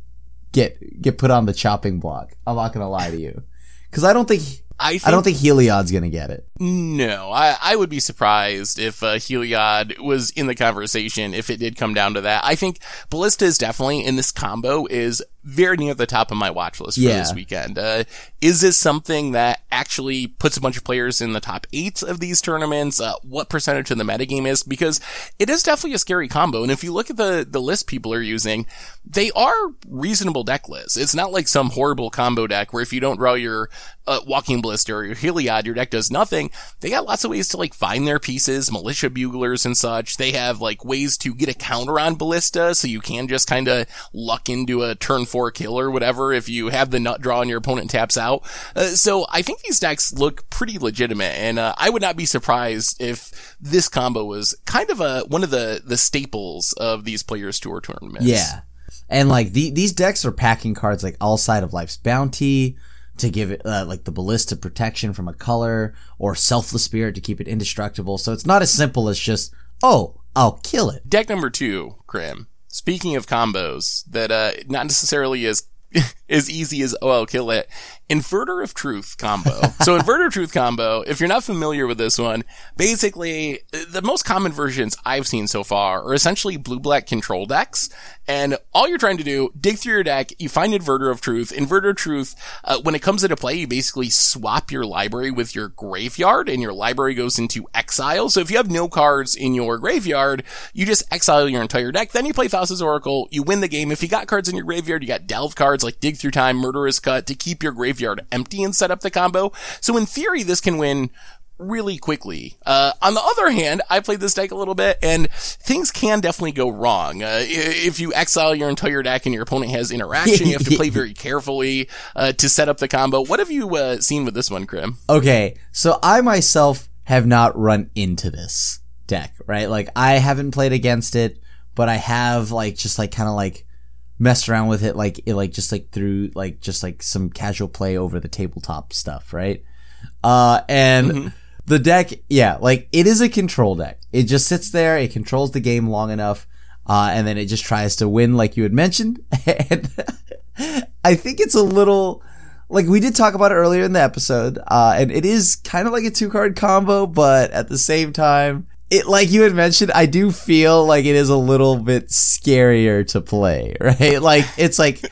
get get put on the chopping block. I'm not gonna lie to you, because I don't think I, think, I don't think Heliod's gonna get it. No, I, I would be surprised if uh, Heliod was in the conversation if it did come down to that. I think Ballista is definitely in this combo is very near the top of my watch list for Yeah. this weekend. Uh, is this something that actually puts a bunch of players in the top eight of these tournaments? Uh, what percentage of the metagame is? Because it is definitely a scary combo. And if you look at the, the list people are using, they are reasonable deck lists. It's not like some horrible combo deck where if you don't draw your uh, Walking Ballista or your Heliod, your deck does nothing. They got lots of ways to like find their pieces, militia buglers and such. They have like ways to get a counter on Ballista, so you can just kind of luck into a turn four kill or whatever if you have the nut draw and your opponent taps out. Uh, so I think these decks look pretty legitimate, and uh, I would not be surprised if this combo was kind of a one of the the staples of these players tour tournaments. Yeah. And like the, these decks are packing cards like Alseid of Life's Bounty to give it uh, like the ballista protection from a color or Selfless Spirit to keep it indestructible. So it's not as simple as just, oh, I'll kill it. Deck number two, Krim. Speaking of combos that uh not necessarily as as easy as oh I'll kill it. Inverter of Truth combo. so Inverter of Truth combo, if you're not familiar with this one, basically the most common versions I've seen so far are essentially blue black control decks. And all you're trying to do, dig through your deck, you find Inverter of Truth. Inverter of Truth, uh, when it comes into play, you basically swap your library with your graveyard and your library goes into exile. So if you have no cards in your graveyard, you just exile your entire deck. Then you play Thassa's Oracle, you win the game. If you got cards in your graveyard, you got delve cards like Dig Through Time, Murderous Cut to keep your graveyard empty and set up the combo. So in theory, this can win really quickly. Uh, on the other hand, I played this deck a little bit and things can definitely go wrong. Uh, if you exile your entire deck and your opponent has interaction, you have to play very carefully, uh, to set up the combo. What have you, uh, seen with this one, Krim? Okay. So I myself have not run into this deck, right? Like I haven't played against it, but I have like just like kind of like messed around with it like it like just like through like just like some casual play over the tabletop stuff, right? Uh and the deck, yeah, like it is a control deck. It just sits there, it controls the game long enough, uh, and then it just tries to win like you had mentioned. and I think it's a little like we did talk about it earlier in the episode, uh, and it is kind of like a two card combo, but at the same time, it like you had mentioned, I do feel like it is a little bit scarier to play, right? Like it's like,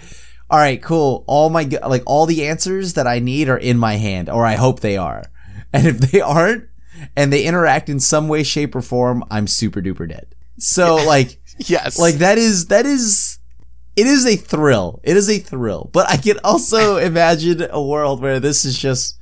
all right, cool. All my like all the answers that I need are in my hand, or I hope they are, and if they aren't, and they interact in some way, shape, or form, I'm super duper dead. So like. Yes. Like that is that is it is a thrill. It is a thrill. But I can also imagine a world where this is just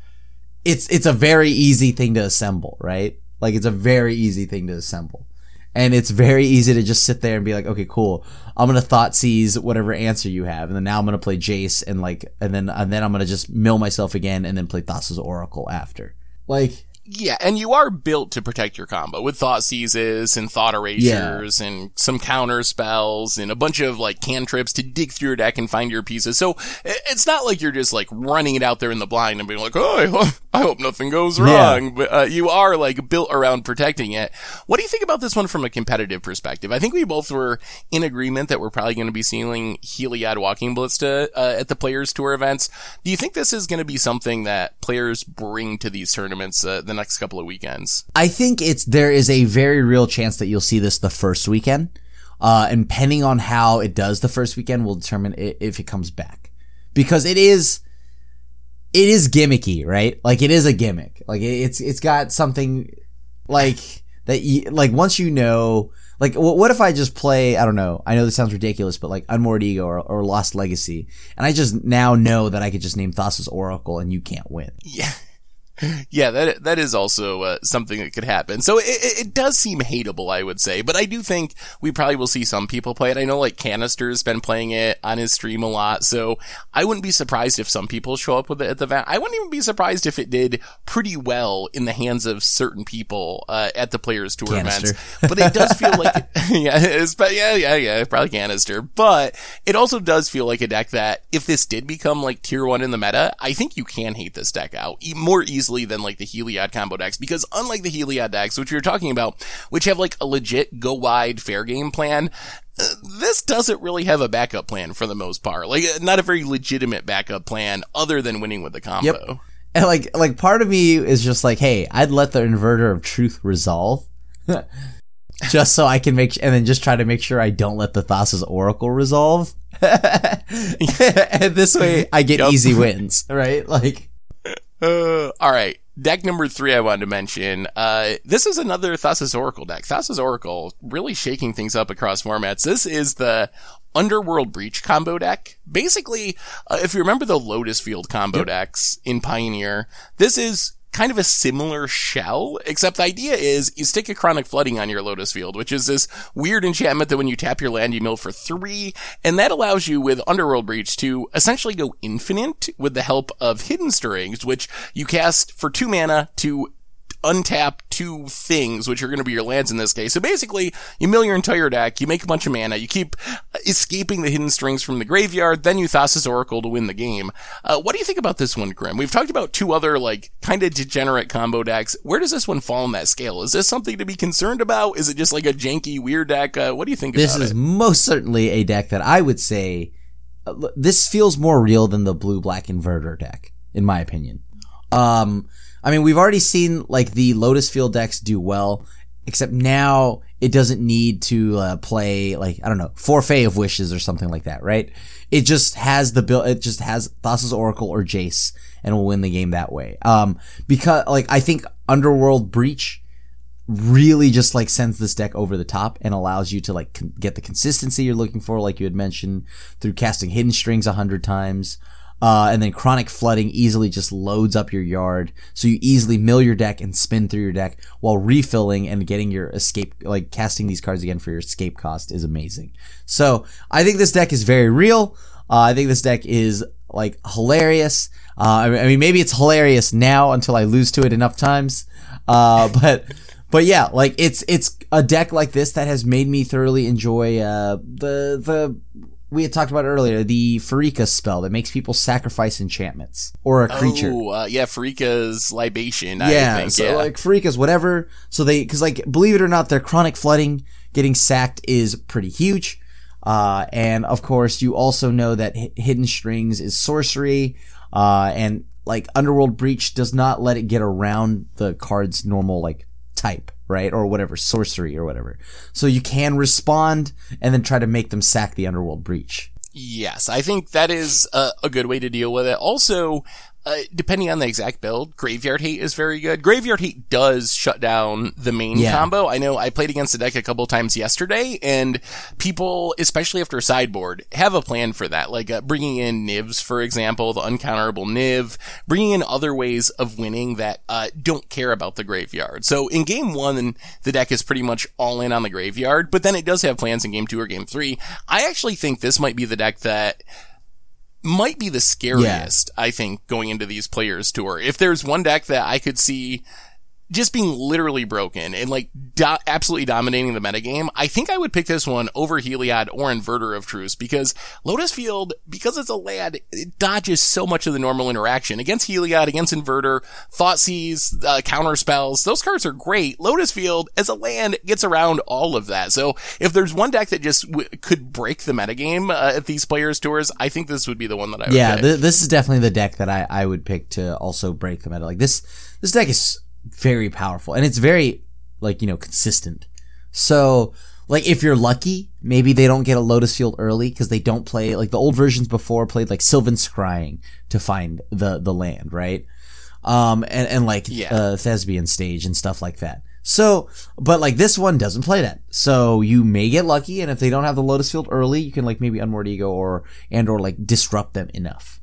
it's it's a very easy thing to assemble, right? Like it's a very easy thing to assemble. And it's very easy to just sit there and be like, okay, cool. I'm gonna Thoughtseize whatever answer you have, and then now I'm gonna play Jace and like and then and then I'm gonna just mill myself again and then play Thassa's Oracle after. Like Yeah, and you are built to protect your combo with Thoughtseizes and thought erasures and some counter spells and a bunch of like cantrips to dig through your deck and find your pieces. So it's not like you're just like running it out there in the blind and being like, oh, I hope, I hope nothing goes Yeah. wrong. But uh, you are like built around protecting it. What do you think about this one from a competitive perspective? I think we both were in agreement that we're probably going to be seeing Heliod Walking Ballista uh, at the Players Tour events. Do you think this is going to be something that players bring to these tournaments uh, the next couple of weekends? I think it's there is a very real chance that you'll see this the first weekend, uh, and depending on how it does the first weekend will determine if it comes back, because it is, it is gimmicky, right? Like it is a gimmick. Like it- it's it's got something like that. You, like once you know, like what if I just play? I don't know. I know this sounds ridiculous, but like Unmoored Ego or, or Lost Legacy, and I just now know that I could just name Thassa's Oracle and you can't win. Yeah. Yeah, that that is also uh, something that could happen. So it, it, it does seem hateable, I would say, but I do think we probably will see some people play it. I know like Canister's been playing it on his stream a lot, so I wouldn't be surprised if some people show up with it at the event. I wouldn't even be surprised if it did pretty well in the hands of certain people uh, at the Players Tour Canister. events. But it does feel like, yeah, it's, but yeah, yeah, yeah, probably Canister. But it also does feel like a deck that if this did become like tier one in the meta, I think you can hate this deck out more easily than like the Heliod combo decks because unlike the Heliod decks, which we were talking about, which have like a legit go wide fair game plan, uh, this doesn't really have a backup plan for the most part. Like, uh, not a very legitimate backup plan other than winning with the combo. Yep. and like like part of me is just like, hey, I'd let the inverter of truth resolve. just so I can make, and then just try to make sure I don't let the Thassa's Oracle resolve. and this way I get yep. easy wins, right? Like, uh, all right. Deck number three I wanted to mention. Uh, this is another Thassa's Oracle deck. Thassa's Oracle really shaking things up across formats. This is the Underworld Breach combo deck. Basically, uh, if you remember the Lotus Field combo yep. decks in Pioneer, this is kind of a similar shell, except the idea is you stick a chronic flooding on your Lotus Field, which is this weird enchantment that when you tap your land, you mill for three, and that allows you with Underworld Breach to essentially go infinite with the help of Hidden Stirrings, which you cast for two mana to untap two things, which are going to be your lands in this case. So basically, you mill your entire deck, you make a bunch of mana, you keep escaping the Hidden Stirrings from the graveyard, then you Thassa's Oracle to win the game. Uh, what do you think about this one, Krim? We've talked about two other, like, kind of degenerate combo decks. Where does this one fall on that scale? Is this something to be concerned about? Is it just like a janky, weird deck? Uh, what do you think this is it? most certainly a deck that I would say, uh, this feels more real than the blue-black inverter deck, in my opinion. Um, I mean, we've already seen like the Lotus Field decks do well, except now it doesn't need to uh, play like I don't know Forfeit of Wishes or something like that, right? It just has the bill. It just has Thassa's Oracle or Jace, and will win the game that way. Um, because like I think Underworld Breach really just like sends this deck over the top and allows you to like con- get the consistency you're looking for, like you had mentioned, through casting Hidden Stirrings a hundred times. Uh, and then chronic flooding easily just loads up your yard. So you easily mill your deck and spin through your deck while refilling and getting your escape, like casting these cards again for your escape cost is amazing. So I think this deck is very real. Uh, I think this deck is like hilarious. Uh, I mean, maybe it's hilarious now until I lose to it enough times. Uh, but, but yeah, like it's, it's a deck like this that has made me thoroughly enjoy, uh, the, the, we had talked about earlier, the Pharika spell that makes people sacrifice enchantments or a creature. Oh, uh, yeah, Pharika's libation. Yeah, think, so yeah. like Pharika's whatever. So they, cause like, believe it or not, their chronic flooding getting sacked is pretty huge. Uh, and of course, you also know that H- Hidden Stirrings is sorcery, uh, and like Underworld Breach does not let it get around the card's normal like type right? Or whatever, sorcery or whatever. So you can respond and then try to make them sack the underworld breach. Yes, I think that is a, a good way to deal with it. Also, uh, depending on the exact build, Graveyard Hate is very good. Graveyard Hate does shut down the main yeah. combo. I know I played against the deck a couple times yesterday, and people, especially after a sideboard, have a plan for that. Like uh, bringing in Nivs, for example, the uncounterable Niv, bringing in other ways of winning that uh, don't care about the graveyard. So in game one, the deck is pretty much all in on the graveyard, but then it does have plans in game two or game three. I actually think this might be the deck that might be the scariest, yeah. I think, going into these players tour. If there's one deck that I could see just being literally broken and like do- absolutely dominating the metagame, I think I would pick this one over Heliod or Inverter of Truth because Lotus Field, because it's a land, it dodges so much of the normal interaction against Heliod, against Inverter, Thoughtseize, uh, counter spells. Those cards are great. Lotus Field as a land gets around all of that. So if there's one deck that just w- could break the metagame uh, at these players tours, I think this would be the one that I would yeah, th- this is definitely the deck that I, I would pick to also break the meta. Like this, this deck is very powerful and it's very like, you know, consistent. So, like if you're lucky, maybe they don't get a Lotus Field early because they don't play like the old versions before played like Sylvan Scrying to find the the land, right? Um and and like yeah. uh, Thespian stage and stuff like that. So, but like this one doesn't play that. So you may get lucky, and if they don't have the Lotus Field early, you can like maybe Unmoored Ego or and or like disrupt them enough.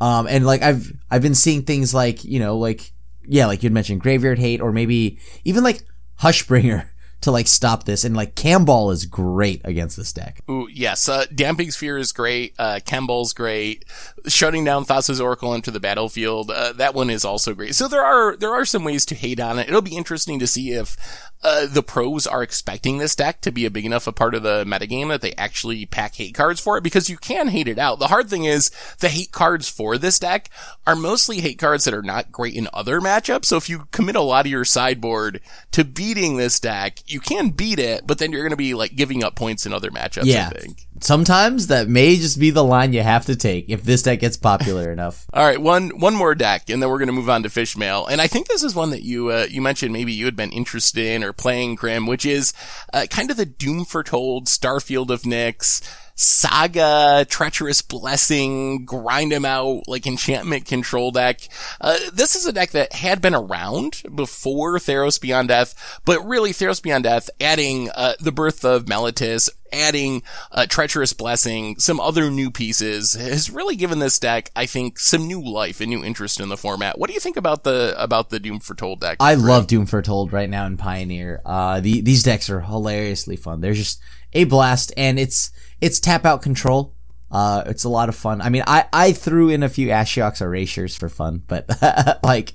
Um and like I've I've been seeing things like you know like yeah, like you'd mentioned Graveyard Hate or maybe even like Hushbringer to like stop this. And like Kambal is great against this deck. Ooh, yes. Uh, Damping Sphere is great. Uh, Kambal's great. Shutting down Thassa's Oracle into the battlefield. Uh, that one is also great. So there are, there are some ways to hate on it. It'll be interesting to see if, uh, the pros are expecting this deck to be a big enough a part of the metagame that they actually pack hate cards for it because you can hate it out. The hard thing is the hate cards for this deck are mostly hate cards that are not great in other matchups. So if you commit a lot of your sideboard to beating this deck, you can beat it, but then you're going to be like giving up points in other matchups. Yeah. I think. Sometimes that may just be the line you have to take if this deck gets popular enough. All right, one one more deck, and then we're going to move on to fish mail. And I think this is one that you uh, you mentioned maybe you had been interested in playing, Krim, which is uh, kind of the Doom Foretold Starfield of Nyx. Saga, Treacherous Blessing, grind him out, like enchantment control deck. Uh, this is a deck that had been around before Theros Beyond Death, but really Theros Beyond Death adding, uh, the birth of Meletis, adding, uh, Treacherous Blessing, some other new pieces has really given this deck, I think, some new life and new interest in the format. What do you think about the, about the Doom Foretold deck? I love Doom Foretold right now in Pioneer. Uh, the, these decks are hilariously fun. They're just a blast and it's, it's tap out control. Uh, it's a lot of fun. I mean, I, I threw in a few Ashiok's erasures for fun, but like,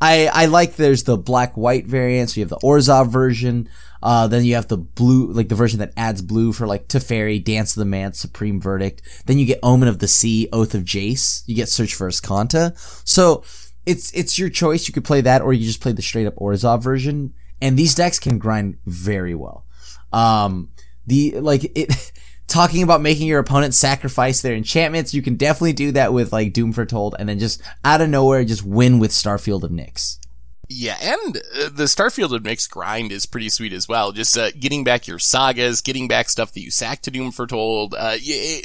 I, I like there's the black white variant. So you have the Orzhov version. Uh, then you have the blue, like the version that adds blue for like Teferi, Dance of the Manse, Supreme Verdict. Then you get Omen of the Sea, Oath of Jace. You get Search for Azcanta. So it's, it's your choice. You could play that or you just play the straight up Orzhov version. And these decks can grind very well. Um, the, like it, talking about making your opponent sacrifice their enchantments, you can definitely do that with like Doom Foretold and then just out of nowhere just win with Starfield of Nyx. Yeah, and uh, the Starfield of Nyx grind is pretty sweet as well. Just uh, getting back your sagas, getting back stuff that you sacked to Doom Foretold. Uh,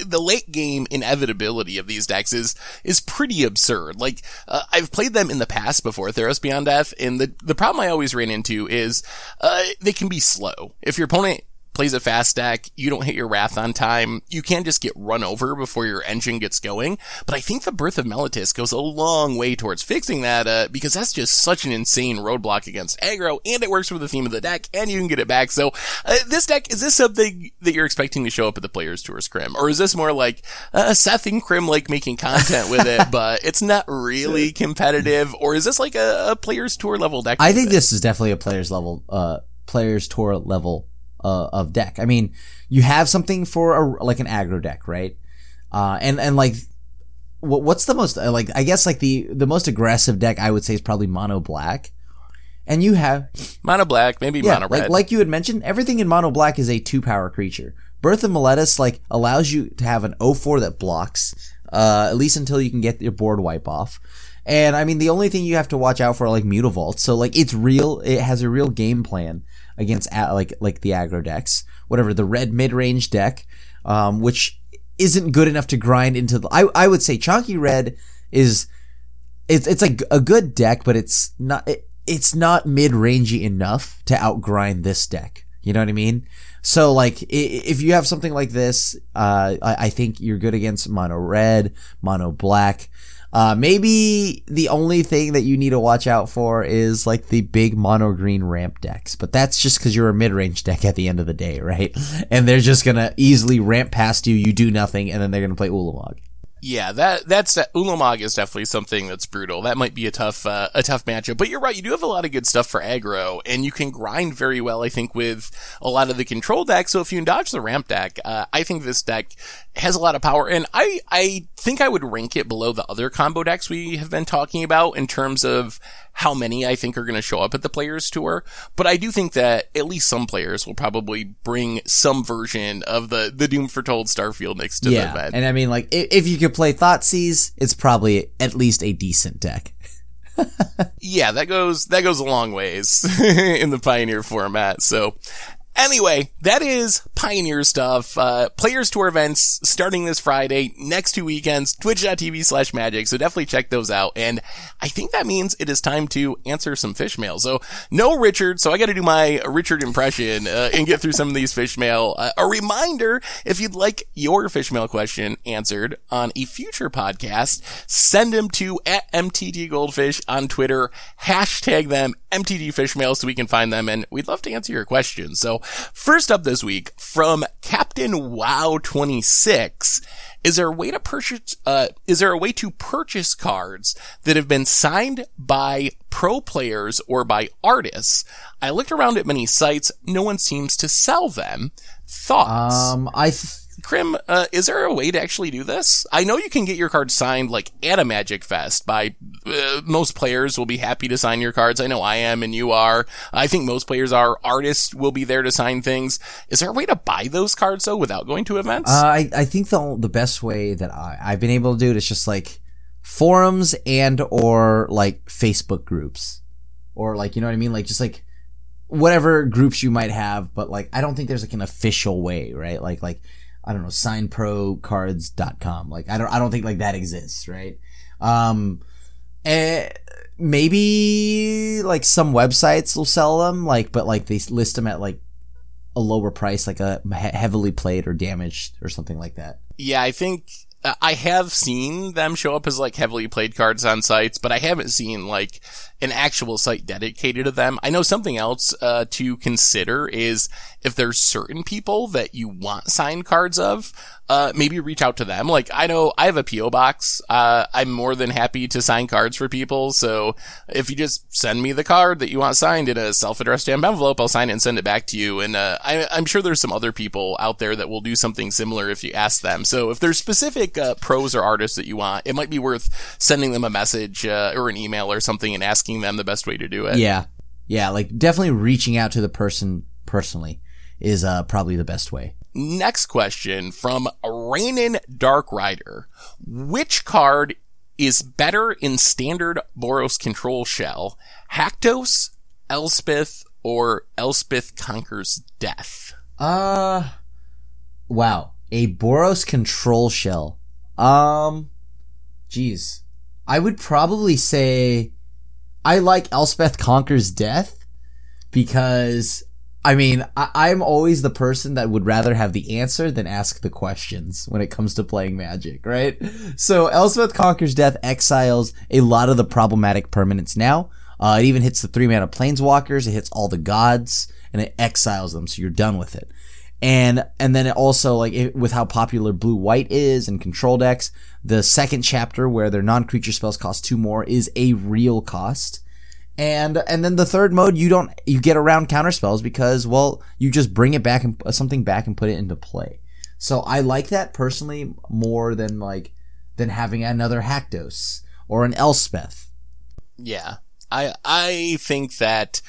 the late game inevitability of these decks is is pretty absurd. Like uh, I've played them in the past before Theros Beyond Death, and the the problem I always ran into is uh, they can be slow. If your opponent plays a fast deck, you don't hit your wrath on time, you can just get run over before your engine gets going. But I think the birth of Meletis goes a long way towards fixing that, uh, because that's just such an insane roadblock against aggro, and it works with the theme of the deck, and you can get it back. So, uh, this deck, is this something that you're expecting to show up at the Players Tour Scrim? Or is this more like, uh, Seth and Krim like making content with it, but it's not really competitive? Or is this like a, a Players Tour level deck? I think this is definitely a players level, uh, players tour level uh, of deck. I mean, you have something for a, like an aggro deck, right? Uh, and, and like, what, what's the most, uh, like, I guess like the, the most aggressive deck I would say is probably mono black. And you have, mono black, maybe yeah, mono red. like, like you had mentioned, everything in mono black is a two power creature. Birth of Meletis, like, allows you to have an 0-4 that blocks, uh, at least until you can get your board wipe off. And I mean, the only thing you have to watch out for are like Mutavault. So like, it's real, it has a real game plan against like like the aggro decks, whatever the red mid range deck, um, which isn't good enough to grind into the. I I would say Chonky Red is it's it's like a good deck, but it's not it, it's not mid rangey enough to outgrind this deck. You know what I mean? So like if you have something like this, uh, I, I think you're good against mono red, mono black. Uh, maybe the only thing that you need to watch out for is like the big mono green ramp decks, but that's just because you're a mid range deck at the end of the day, right? And they're just gonna easily ramp past you, you do nothing, and then they're gonna play Ulamog. Yeah, that that's Ulamog is definitely something that's brutal. That might be a tough uh, a tough matchup. But you're right, you do have a lot of good stuff for aggro, and you can grind very well. I think with a lot of the control decks. So if you dodge the ramp deck, uh, I think this deck has a lot of power, and I I think I would rank it below the other combo decks we have been talking about in terms of how many I think are going to show up at the Players Tour. But I do think that at least some players will probably bring some version of the the Doom Foretold Starfield next to yeah, the event. and I mean, like if, if you could play Thoughtseize, it's probably at least a decent deck. yeah, that goes that goes a long ways in the Pioneer format. So Anyway, that is Pioneer stuff. Uh, Players Tour events starting this Friday, next two weekends, twitch.tv slash magic. So definitely check those out. And I think that means it is time to answer some fish mail. So no Richard. So I got to do my Richard impression, uh, and get through some of these fish mail. Uh, a reminder, if you'd like your fish mail question answered on a future podcast, send them to at Goldfish on Twitter, hashtag them MTG Fish Mail so we can find them and we'd love to answer your questions. So first up this week from Captain Wow 26. Is there a way to purchase, uh, is there a way to purchase cards that have been signed by pro players or by artists? I looked around at many sites. No one seems to sell them. Thoughts? Um, I th- Krim, uh, is there a way to actually do this? I know you can get your cards signed like at a Magic Fest by uh, most players will be happy to sign your cards. I know I am and you are. I think most players are. Artists will be there to sign things. Is there a way to buy those cards though without going to events? Uh, I I think the the best way that I I've been able to do it is just like forums and or like Facebook groups or like you know what I mean like just like whatever groups you might have but like I don't think there's like an official way right like like I don't know signprocards.com like I don't I don't think like that exists right? Um and maybe like some websites will sell them like but like they list them at like a lower price like a heavily played or damaged or something like that. Yeah I think I have seen them show up as like heavily played cards on sites, but I haven't seen like an actual site dedicated to them. I know something else uh, to consider is if there's certain people that you want signed cards of, uh, maybe reach out to them. Like I know I have a PO box. Uh, I'm more than happy to sign cards for people. So if you just send me the card that you want signed in a self-addressed stamp envelope, I'll sign it and send it back to you. And uh, I, am sure there's some other people out there that will do something similar if you ask them. So if there's specific uh, pros or artists that you want, it might be worth sending them a message uh, or an email or something and asking them the best way to do it. Yeah, yeah, like definitely reaching out to the person personally is uh, probably the best way. Next question from Rainin Dark Rider. Which card is better in standard Boros control shell? Haktos, Elspeth, or Elspeth conquers death? Uh, wow. A Boros control shell. Um, geez. I would probably say I like Elspeth conquers death because I mean, I, am always the person that would rather have the answer than ask the questions when it comes to playing Magic, right? So Elspeth Conquers Death exiles a lot of the problematic permanents now. Uh, it even hits the three mana planeswalkers, it hits all the gods, and it exiles them, so you're done with it. And and then it also like it, with how popular blue white is and control decks, the second chapter where their non creature spells cost two more is a real cost. And and then the third mode, you don't you get around counter spells because well, you just bring it back and uh, something back and put it into play. So I like that personally more than like than having another Haktos or an Elspeth. Yeah, I I think that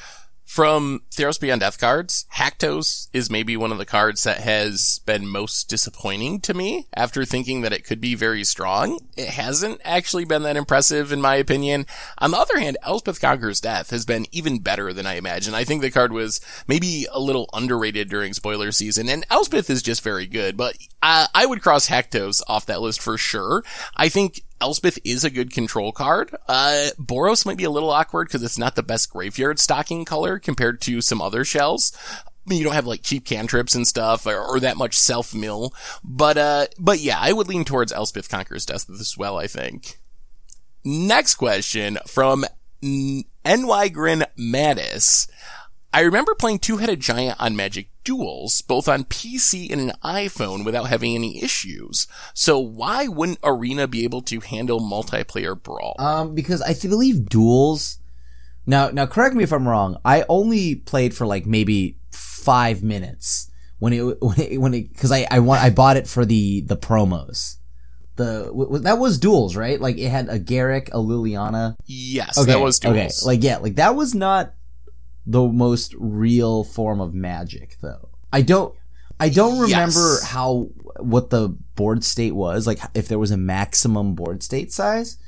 from Theros Beyond Death cards, Haktos is maybe one of the cards that has been most disappointing to me after thinking that it could be very strong. It hasn't actually been that impressive in my opinion. On the other hand, Elspeth Conquers Death has been even better than I imagined. I think the card was maybe a little underrated during spoiler season and Elspeth is just very good, but I, I would cross Haktos off that list for sure. I think Elspeth is a good control card. Uh, Boros might be a little awkward because it's not the best graveyard stocking color compared to some other shells. You don't have like cheap cantrips and stuff or, or that much self mill. But, uh, but yeah, I would lean towards Elspeth Conquers Death as well, I think. Next question from NY Grin Mattis. I remember playing Two-Headed Giant on Magic Duels, both on PC and an iPhone without having any issues. So why wouldn't Arena be able to handle multiplayer Brawl? Um, because I believe Duels. Now, now correct me if I'm wrong. I only played for like maybe five minutes when it when it when it because I I want I bought it for the the promos. The w- that was duels, right? Like it had a Garruk, a Liliana. Yes, okay, that was duels. Okay, like yeah, like that was not the most real form of magic though. I don't I don't remember yes. how what the board state was, like if there was a maximum board state size,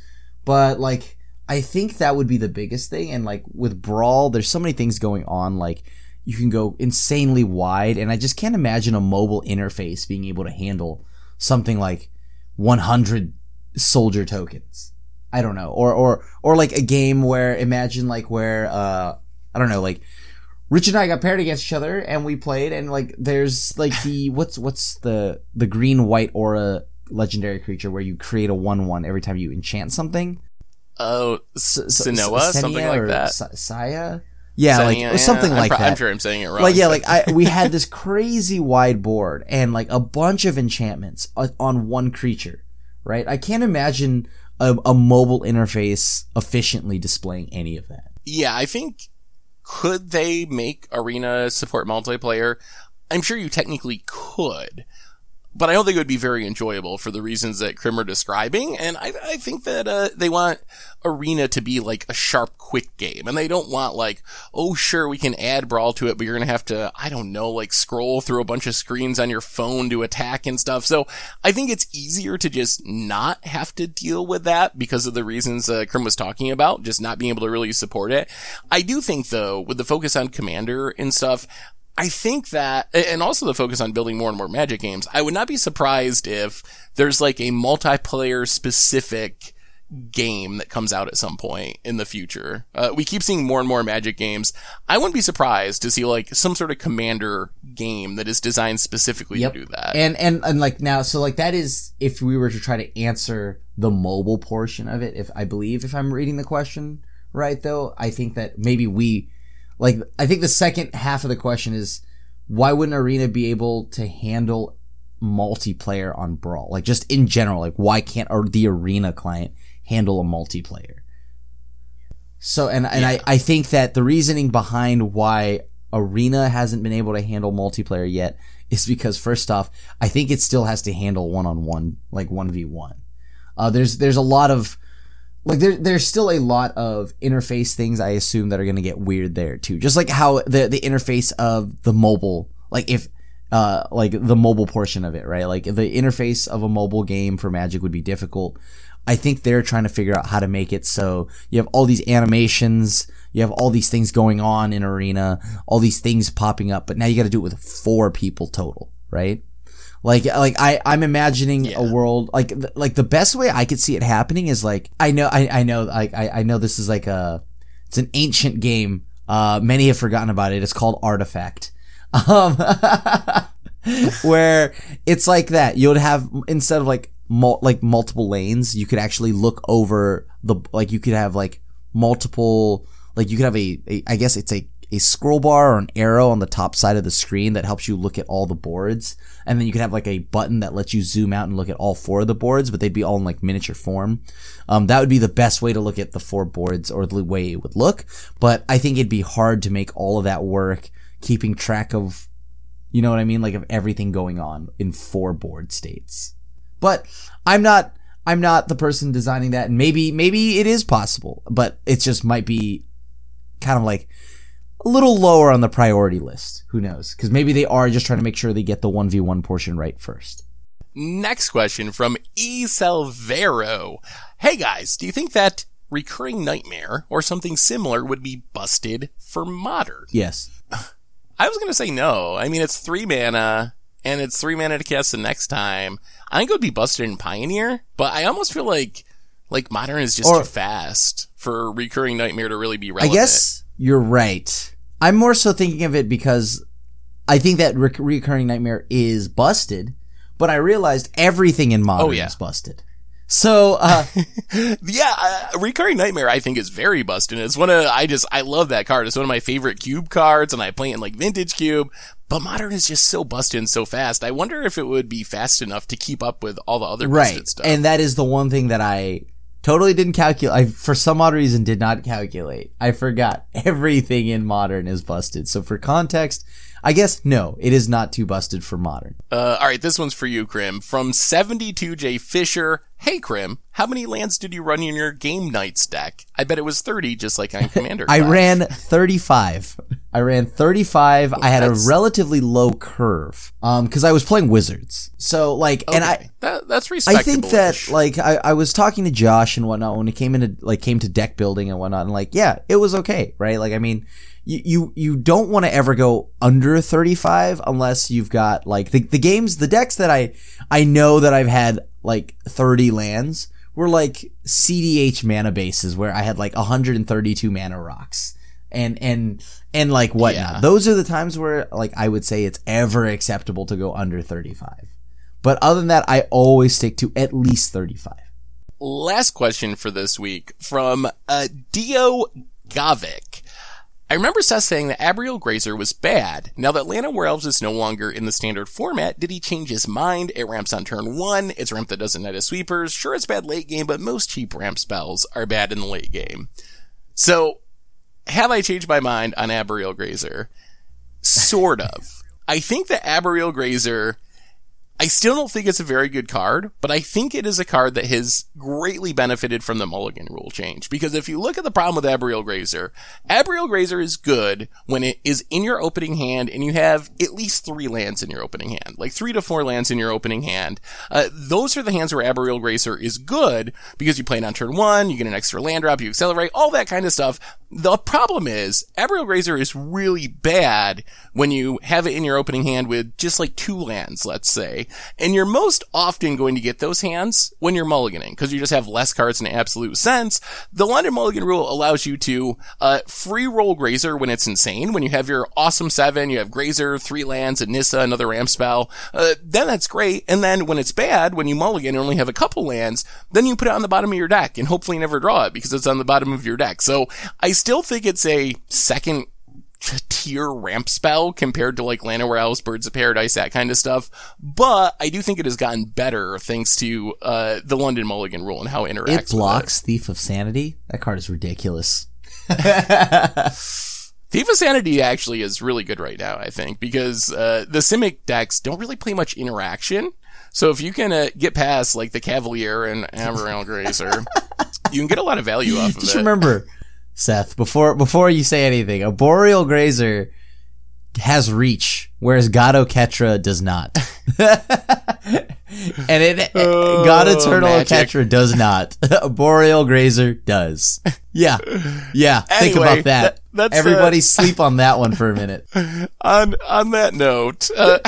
but like I think that would be the biggest thing and like with Brawl there's so many things going on like you can go insanely wide and I just can't imagine a mobile interface being able to handle something like 100 soldier tokens. I don't know. Or or or like a game where imagine like where uh I don't know, like Rich and I got paired against each other and we played and like there's like the what's what's the the green white aura legendary creature where you create a one one every time you enchant something. Oh, S- Sinoa, something like that. Saya. Yeah, like something like I'm that. I'm sure I'm saying it wrong. Like yeah, like I we had this crazy wide board and like a bunch of enchantments uh, on one creature, right? I can't imagine a, a mobile interface efficiently displaying any of that. Yeah, I think could they make Arena support multiplayer? I'm sure you technically could. But I don't think it would be very enjoyable for the reasons that Krim are describing. And I, I think that uh, they want Arena to be like a sharp, quick game, and they don't want like, oh, sure, we can add Brawl to it, but you're gonna have to, I don't know, like scroll through a bunch of screens on your phone to attack and stuff. So I think it's easier to just not have to deal with that because of the reasons uh, Krim was talking about, just not being able to really support it. I do think though, with the focus on Commander and stuff, I think that, and also the focus on building more and more magic games, I would not be surprised if there's like a multiplayer specific game that comes out at some point in the future. Uh, we keep seeing more and more magic games. I wouldn't be surprised to see like some sort of commander game that is designed specifically Yep. to do that. And and and like now, so like that is if we were to try to answer the mobile portion of it. If I believe, if I'm reading the question right, though, I think that maybe we, like, I think the second half of the question is why wouldn't Arena be able to handle multiplayer on Brawl? Like, just in general, like, why can't or the Arena client handle a multiplayer? So, and and I I think that the reasoning behind why Arena hasn't been able to handle multiplayer yet is because first off, I think it still has to handle one on one, like one v one. Uh, there's there's a lot of like there there's still a lot of interface things I assume that are gonna get weird there too. Just like how the the interface of the mobile, like if uh like the mobile portion of it, right? Like the interface of a mobile game for Magic would be difficult. I think they're trying to figure out how to make it so you have all these animations, you have all these things going on in arena, all these things popping up, but now you got to do it with four people total, right? Like, like I, I'm imagining Yeah. a world like, like the best way I could see it happening is like, I know, I, I know, like, I, I know this is like a, it's an ancient game. Uh, many have forgotten about it. It's called Artifact. Um, where it's like that. You'd have instead of like mul- like multiple lanes, you could actually look over the like you could have like multiple like you could have a, a I guess it's a a scroll bar or an arrow on the top side of the screen that helps you look at all the boards. And then you could have like a button that lets you zoom out and look at all four of the boards, but they'd be all in like miniature form. Um, that would be the best way to look at the four boards or the way it would look. But I think it'd be hard to make all of that work, keeping track of you know what I mean? Like of everything going on in four board states. But I'm not I'm not the person designing that and maybe maybe it is possible, but it just might be kind of like a little lower on the priority list. Who knows? Cuz maybe they are just trying to make sure they get the 1v1 portion right first. Next question from E. Salvero. Hey guys, do you think that recurring nightmare or something similar would be busted for modern? Yes. I was gonna say no. I mean, it's three mana, and it's three mana to cast the next time. I think it would be busted in Pioneer, but I almost feel like, like Modern is just Or- too fast for Recurring Nightmare to really be relevant. I guess you're right. I'm more so thinking of it because I think that rec- recurring nightmare is busted, but I realized everything in modern Oh, yeah. is busted. So, uh, Yeah, uh, Recurring Nightmare I think is very busted. It's one of, I just, I love that card. It's one of my favorite cube cards, and I play it in like Vintage Cube. But Modern is just so busted so fast. I wonder if it would be fast enough to keep up with all the other busted right. stuff. And that is the one thing that I totally didn't calculate. I, for some odd reason, did not calculate. I forgot everything in modern is busted. So for context, I guess no, it is not too busted for modern. Uh, all right, this one's for you, Krim. From 72J Fisher. Hey, Krim, how many lands did you run in your game nights deck? I bet it was 30, just like on Commander. I ran 35. I ran 35. I had a relatively low curve. Um, cause I was playing wizards. So like, and I. That, that's respectable. I think that like I, I was talking to Josh and whatnot when it came into like came to deck building and whatnot and like yeah it was okay right like I mean you you, you don't want to ever go under 35 unless you've got like the, the games the decks that I I know that I've had like 30 lands were like CDH mana bases where I had like 132 mana rocks and and and like whatnot Yeah. those are the times where like I would say it's ever acceptable to go under 35 but other than that, I always stick to at least 35. last question for this week from uh, Dio Gavic. I remember Seth saying that Arboreal Grazer was bad. Now that Llanowar Elves is no longer in the standard format, did he change his mind? It ramps on turn one. It's a ramp that doesn't net a sweepers. Sure, it's bad late game, but most cheap ramp spells are bad in the late game. So, have I changed my mind on Arboreal Grazer? Sort of. I think that Arboreal Grazer I still don't think it's a very good card, but I think it is a card that has greatly benefited from the mulligan rule change. Because if you look at the problem with Arboreal Grazer, Arboreal Grazer is good when it is in your opening hand and you have at least three lands in your opening hand, like three to four lands in your opening hand. Uh, those are the hands where Arboreal Grazer is good because you play it on turn one, you get an extra land drop, you accelerate, all that kind of stuff. The problem is, Arboreal Grazer is really bad when you have it in your opening hand with just like two lands, let's say. And you're most often going to get those hands when you're mulliganing, because you just have less cards in absolute sense. The London Mulligan rule allows you to, uh, free roll Grazer when it's insane. When you have your awesome seven, you have Grazer, three lands, and Nissa, another ramp spell, uh, then that's great. And then when it's bad, when you mulligan and only have a couple lands, then you put it on the bottom of your deck and hopefully never draw it because it's on the bottom of your deck. So I still think it's a second tier ramp spell compared to like Llanowar Elves, Birds of Paradise, that kind of stuff. But I do think it has gotten better thanks to uh, the London Mulligan rule and how it interacts. It blocks Thief of Sanity. That card is ridiculous. Thief of Sanity actually is really good right now, I think, because uh, the Simic decks don't really play much interaction. So if you can uh, get past like the Cavalier and Arboreal Grazer, you can get a lot of value off of Just it. Just remember, Seth, before before you say anything, Arboreal Grazer has reach, whereas Gato Ketra does not. and it Oh, God Eternal magic. Ketra does not. Arboreal Grazer does. Yeah. Yeah. Think about that. that- that's, uh, Everybody sleep on that one for a minute. on on that note, uh,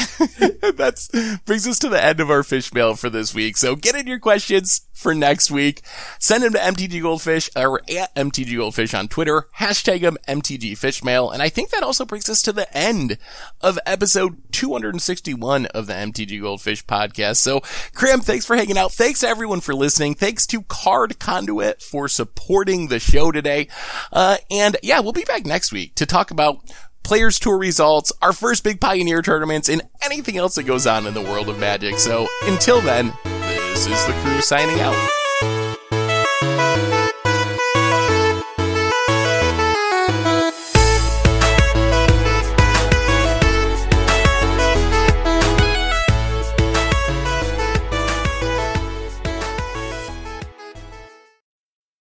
that's brings us to the end of our fish mail for this week. So get in your questions for next week. Send them to MTG Goldfish or at MTG Goldfish on Twitter. Hashtag them MTG Fishmail. And I think that also brings us to the end of episode 261 of the MTG Goldfish podcast. So, Krim, thanks for hanging out. Thanks to everyone for listening. Thanks to Card Conduit for supporting the show today. Uh, and yeah, we'll be back next week to talk about Players Tour results, our first big Pioneer tournaments, and anything else that goes on in the world of Magic. So until then, this is the crew signing out.